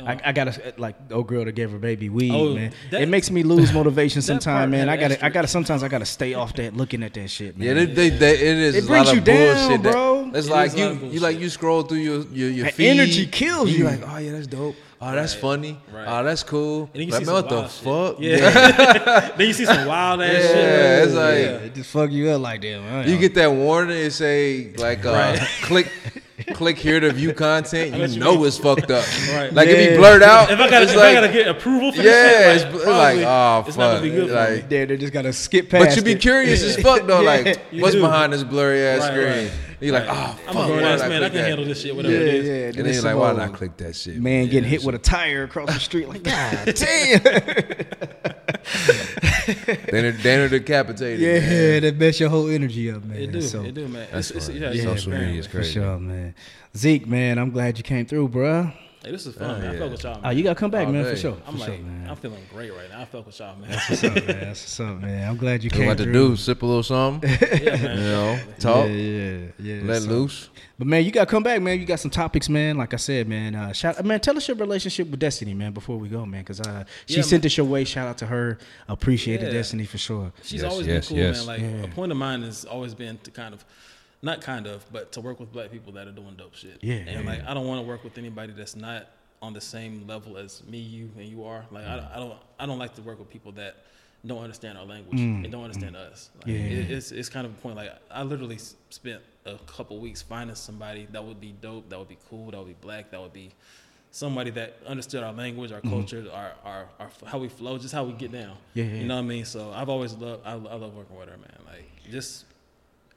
I, I gotta like the old girl that gave her baby weed, Oh, man. that- it makes me lose motivation sometimes, man. I gotta I gotta sometimes I gotta stay off that looking at that shit, man. Yeah, they, they, they, it is It a brings lot you of down, bullshit. that- bro. It's It like you, you like you scroll through your your, your feed. energy kills you. You're like, oh yeah, that's dope. Oh, that's Right. funny. Right. Oh, that's cool. And then you like, see man, what some the wild fuck? shit. Yeah. then you see some wild ass Yeah, shit. it's like yeah, it just fuck you up like that. Man. you get that warning. It say like uh, Right. click. Click here to view content. I You know you mean. it's fucked up. Right. Like it Yeah. be blurred out. If I gotta, it's if like, I gotta get approval for yeah, this it's, shit, it's like, like probably oh it's fuck. not gonna be good for like, me. there, they just gotta skip past. But you be curious as fuck though. Yeah. Like, what's do. behind this blurry ass Right, screen? right. You're like, Right. oh, I'm fuck, a grown why ass did I man. I can that? handle this shit, whatever Yeah, it is. yeah. And then it's you're like, some why did I click that shit? Man getting Yeah, hit shit. with a tire across the street, like God damn. Then they're decapitated. yeah, man. that mess your whole energy up, man. It do, So, it do, man. That's It's, it's, yeah, Yeah, yeah, Social media is For crazy. sure, man. Zeke, man, I'm glad you came through, bruh. Hey, this is fun, Oh, man. I fuck with y'all, man. Oh, you gotta come back, All man, day. for sure. I'm for like, sure, man. I'm feeling great right now. I fuck with y'all, man. What's up, man? That's what's up, man. I'm glad you came about to do? Sip a little something. yeah, You know, talk, Yeah, yeah, yeah. let So- loose. But man, you gotta come back, man. You got some topics, man. Like I said, man. Uh, shout, man. Tell us your relationship with Destiny, man. Before we go, man, because uh, she Yeah, sent man. us your way. Shout out to her. Appreciated Yeah. Destiny for sure. She's Yes, always yes, been cool, yes. man. Like Yeah. a point of mine has always been to kind of, not kind of, but to work with black people that are doing dope shit. Yeah, And yeah. like I don't want to work with anybody that's not on the same level as me, you, and you are. Like I, mm. I don't, I don't like to work with people that don't understand our language mm. and don't understand mm. us. Like, Mm. Yeah. it, it's it's kind of a point. Like I literally spent a couple weeks finding somebody that would be dope, that would be cool, that would be black, that would be somebody that understood our language, our mm-hmm. culture, our, our, our how we flow, just how we get down. Yeah, yeah, You know what I mean? So I've always loved I, I love working with her, man. Like just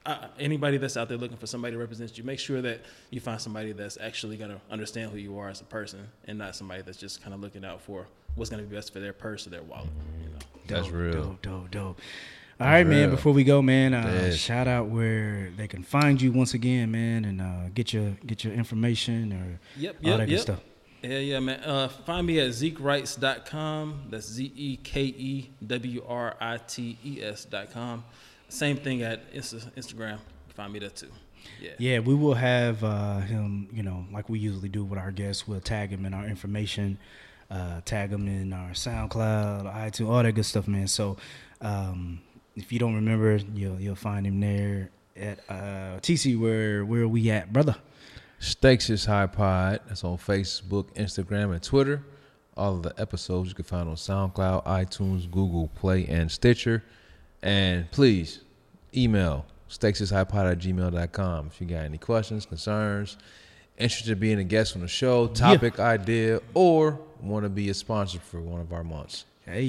I, anybody that's out there looking for somebody to represent you, make sure that you find somebody that's actually gonna understand who you are as a person, and not somebody that's just kind of looking out for what's gonna be best for their purse or their wallet. You know. That's Dope, real. Dope, dope, dope. All right, man. Before we go, man, uh, shout out where they can find you once again, man, and uh, get your get your information or Yep, all yep, that good yep. stuff. Yeah, yeah, man. Uh, find me at ZekeWrites.com. That's Z E K E W R I T E S.com. Same thing at Insta- Instagram. You can find me there too. Yeah. Yeah, we will have uh, him, you know, like we usually do with our guests. We'll tag him in our information, uh, tag him in our SoundCloud, iTunes, all that good stuff, man. So um, if you don't remember, you'll you'll find him there at uh, TC. Where where are we at, brother? Stakes is High Pod. That's on Facebook, Instagram, and Twitter. All of the episodes you can find on SoundCloud, iTunes, Google Play, and Stitcher. And please email stakesishighpod at gmail.com if you got any questions, concerns, interested in being a guest on the show, topic idea, or want to be a sponsor for one of our months. Hey,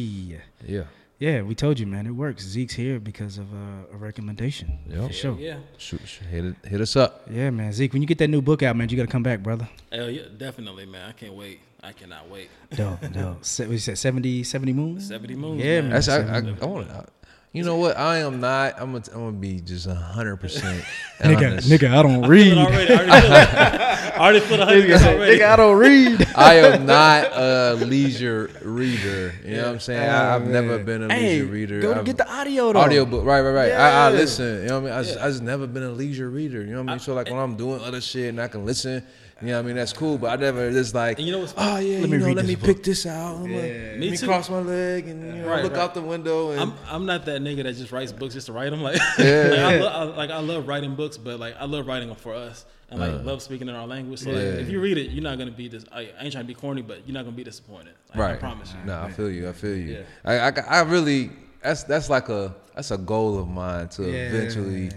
Yeah. yeah, we told you, man, it works. Zeke's here because of uh, a recommendation. Yep. For sure. Yeah. Shoot, shoot, hit, it, hit us up. Yeah, man. Zeke, when you get that new book out, man, you got to come back, brother. Hell yeah, definitely, man. I can't wait. I cannot wait. No, no. Se- what you said 70, 70 moons? 70 moons. Yeah, man. man. That's I, I, I want to. You know what? I am not. I'm gonna. I'm gonna be just hundred percent. Nigga, nigga, I don't read. already. I already feel it. I already feel the hundred already. Nigga, I don't read. I am not a leisure reader. You know what I'm saying? I, oh, I've Oh, never been a Hey, leisure reader. Go I've- get the audio though. audio book. Right, right, right. I, I listen. You know what I mean? I, just, I just never been a leisure reader. You know what I mean? So like when I'm doing other shit and I can listen You know what I mean? That's cool, but I never just like, And you know what's oh yeah, Let you me know, let me book. pick this out. I'm like, Yeah. let Me me too. cross my leg and you know, Right, look right. out the window and I'm I'm not that nigga that just writes books just to write them. Like, Yeah. like, I, lo- I, like I love writing books, but like I love writing them for us, and like love speaking in our language. So like, if you read it, you're not gonna be this. I, I ain't trying to be corny, but you're not gonna be disappointed. Like, right. I promise you. No, I feel you. I feel you. Yeah. I, I, I really that's that's like a that's a goal of mine to Yeah. eventually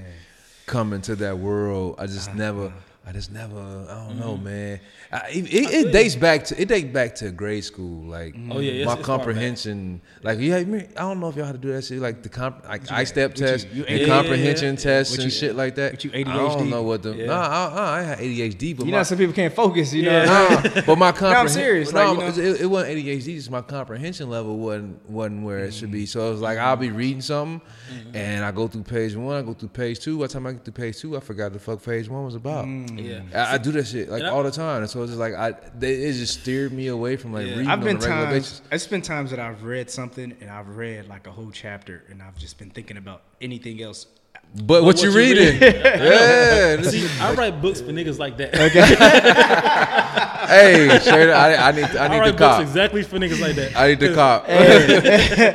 come into that world. I just Uh-huh. never. I just never. I don't Mm-hmm. know, man. I, it, it, it dates back to it dates back to grade school. Like mm-hmm. Oh, yeah, it's- my it's comprehension. Like yeah, I don't know if y'all had to do that shit. Like the comp, like I step What you- test, you and ADHD? comprehension Yeah. tests and you- shit like that. you I don't know what the. Yeah. Nah, I, I had ADHD, but You my, know, some people can't focus. You Yeah. know, Nah, but my comprehension. serious, No, like, you it, it wasn't ADHD. Just my comprehension level wasn't wasn't where it should be. Mm-hmm. So it was like I'll be reading something, mm-hmm. and I go through page one, I go through page two. By the time I get to page two, I forgot the fuck page one was about. Mm. Yeah. Mm-hmm. I, I do that shit like I- all the time, and so it's just like I they, it just steered me away from like Yeah. reading I've been on a regular times. basis. It's been times that I've read something and I've read like a whole chapter and I've just been thinking about anything else. But what, you what you reading? reading. yeah. See, is- I write books for niggas like that. hey, straight up, I, I need I I need write the books cop. exactly for niggas like that. I need the cop.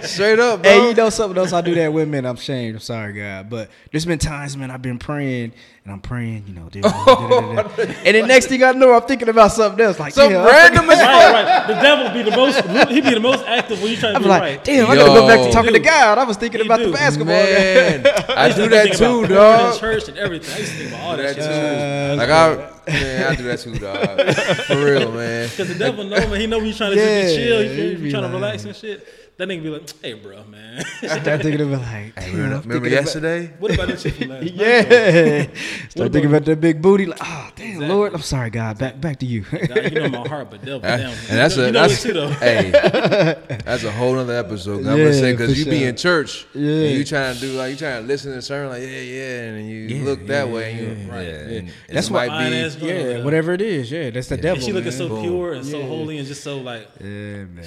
straight up, bro. Hey, you know something else I do that with, man. I'm ashamed. I'm sorry, God. But there's been times, man, I've been praying and I'm praying, you know, da- da- da- da- da. and the next thing I know, I'm thinking about something else. Like, Some damn, random right, right. The devil be the most. He be the most active when you trying to I'm be like, right. damn, I gotta go back to talking to Dude. God. I was thinking He about the basketball. Man, I used do that think about too, porn in dog. Church and everything. I used to think about all that, that shit. too. like I, man, I do that too, dog. For real, man. Because the devil know, man. He know when you trying to Yeah, just be chill. he You, you trying like- to relax and shit. That nigga be like, hey, bro, man. Start thinking about like, damn, I'm Remember, thinking remember about- yesterday? what about that shit from last night? Yeah. Start about- thinking about that big booty. Like, oh, damn, Exactly. Lord. I'm sorry, God. Back back to you. God, you know my heart, but devil, damn. and that's you a know, that's you know it too, though. hey, that's a whole other episode. I'm Yeah, gonna say because you be in church Yeah. and you trying to do like you trying to listen to sermon like yeah yeah and you Yeah, look that yeah, way and you, yeah, right. yeah, Yeah. and That's it what- might be Fine-ass joint over yeah, whatever it is. Yeah, that's the devil. And she looking so pure and so holy and just so like, Yeah, man.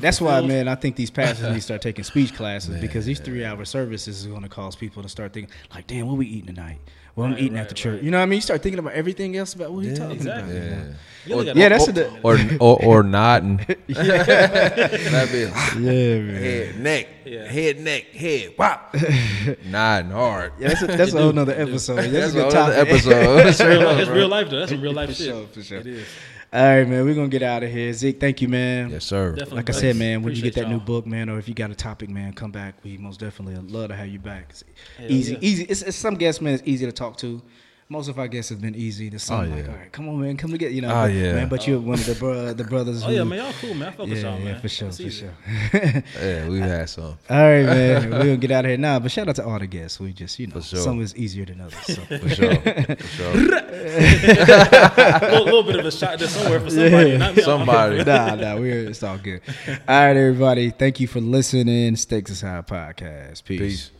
That's why, man. I think these pastors need to start taking speech classes because these three-hour services is going to cause people to start thinking, like, "Damn, what we eating tonight? What I'm Right, eating right, after church?" right. You know what I mean? You start thinking about everything else about what you talking exactly. about. yeah you look at Yeah, that's all- the- or or or not and be Yeah, man. head neck Yeah. head neck head wop nodding hard. Yeah, that's a, that's a whole nother you episode. That's, That's a good another topic. episode. It's real, life, it's real life though. That's some real life For shit. sure, for sure. It is. All right, man. We're gonna get out of here. Zeke, thank you, man. Yes, sir. Definitely. Like I said, man, when you get that new y'all. book, man, or if you got a topic, man, come back. We most definitely love to have you back. It's Hell easy, yeah. easy. It's, it's some guests, man. It's easy to talk to. Most of our guests have been easy. There's some Oh, like, yeah. all right, come on, man, come to get you know. Ah, oh, but, yeah. man. But you're one of the bro- the brothers. Oh who, yeah, man, y'all cool, man. I fuck with y'all, yeah, man. for sure, It's for easy. sure. Yeah, we've had some. all right, man. we'll get out of here now. But shout out to all the guests. We just, you know, For sure. some is easier than others. So. For sure. For sure. A little, little bit of a shot there somewhere for somebody. Yeah. Not me. Somebody. nah, nah, we're it's all good. All right, everybody. Thank you for listening. Stakes is High podcast. Peace. Peace.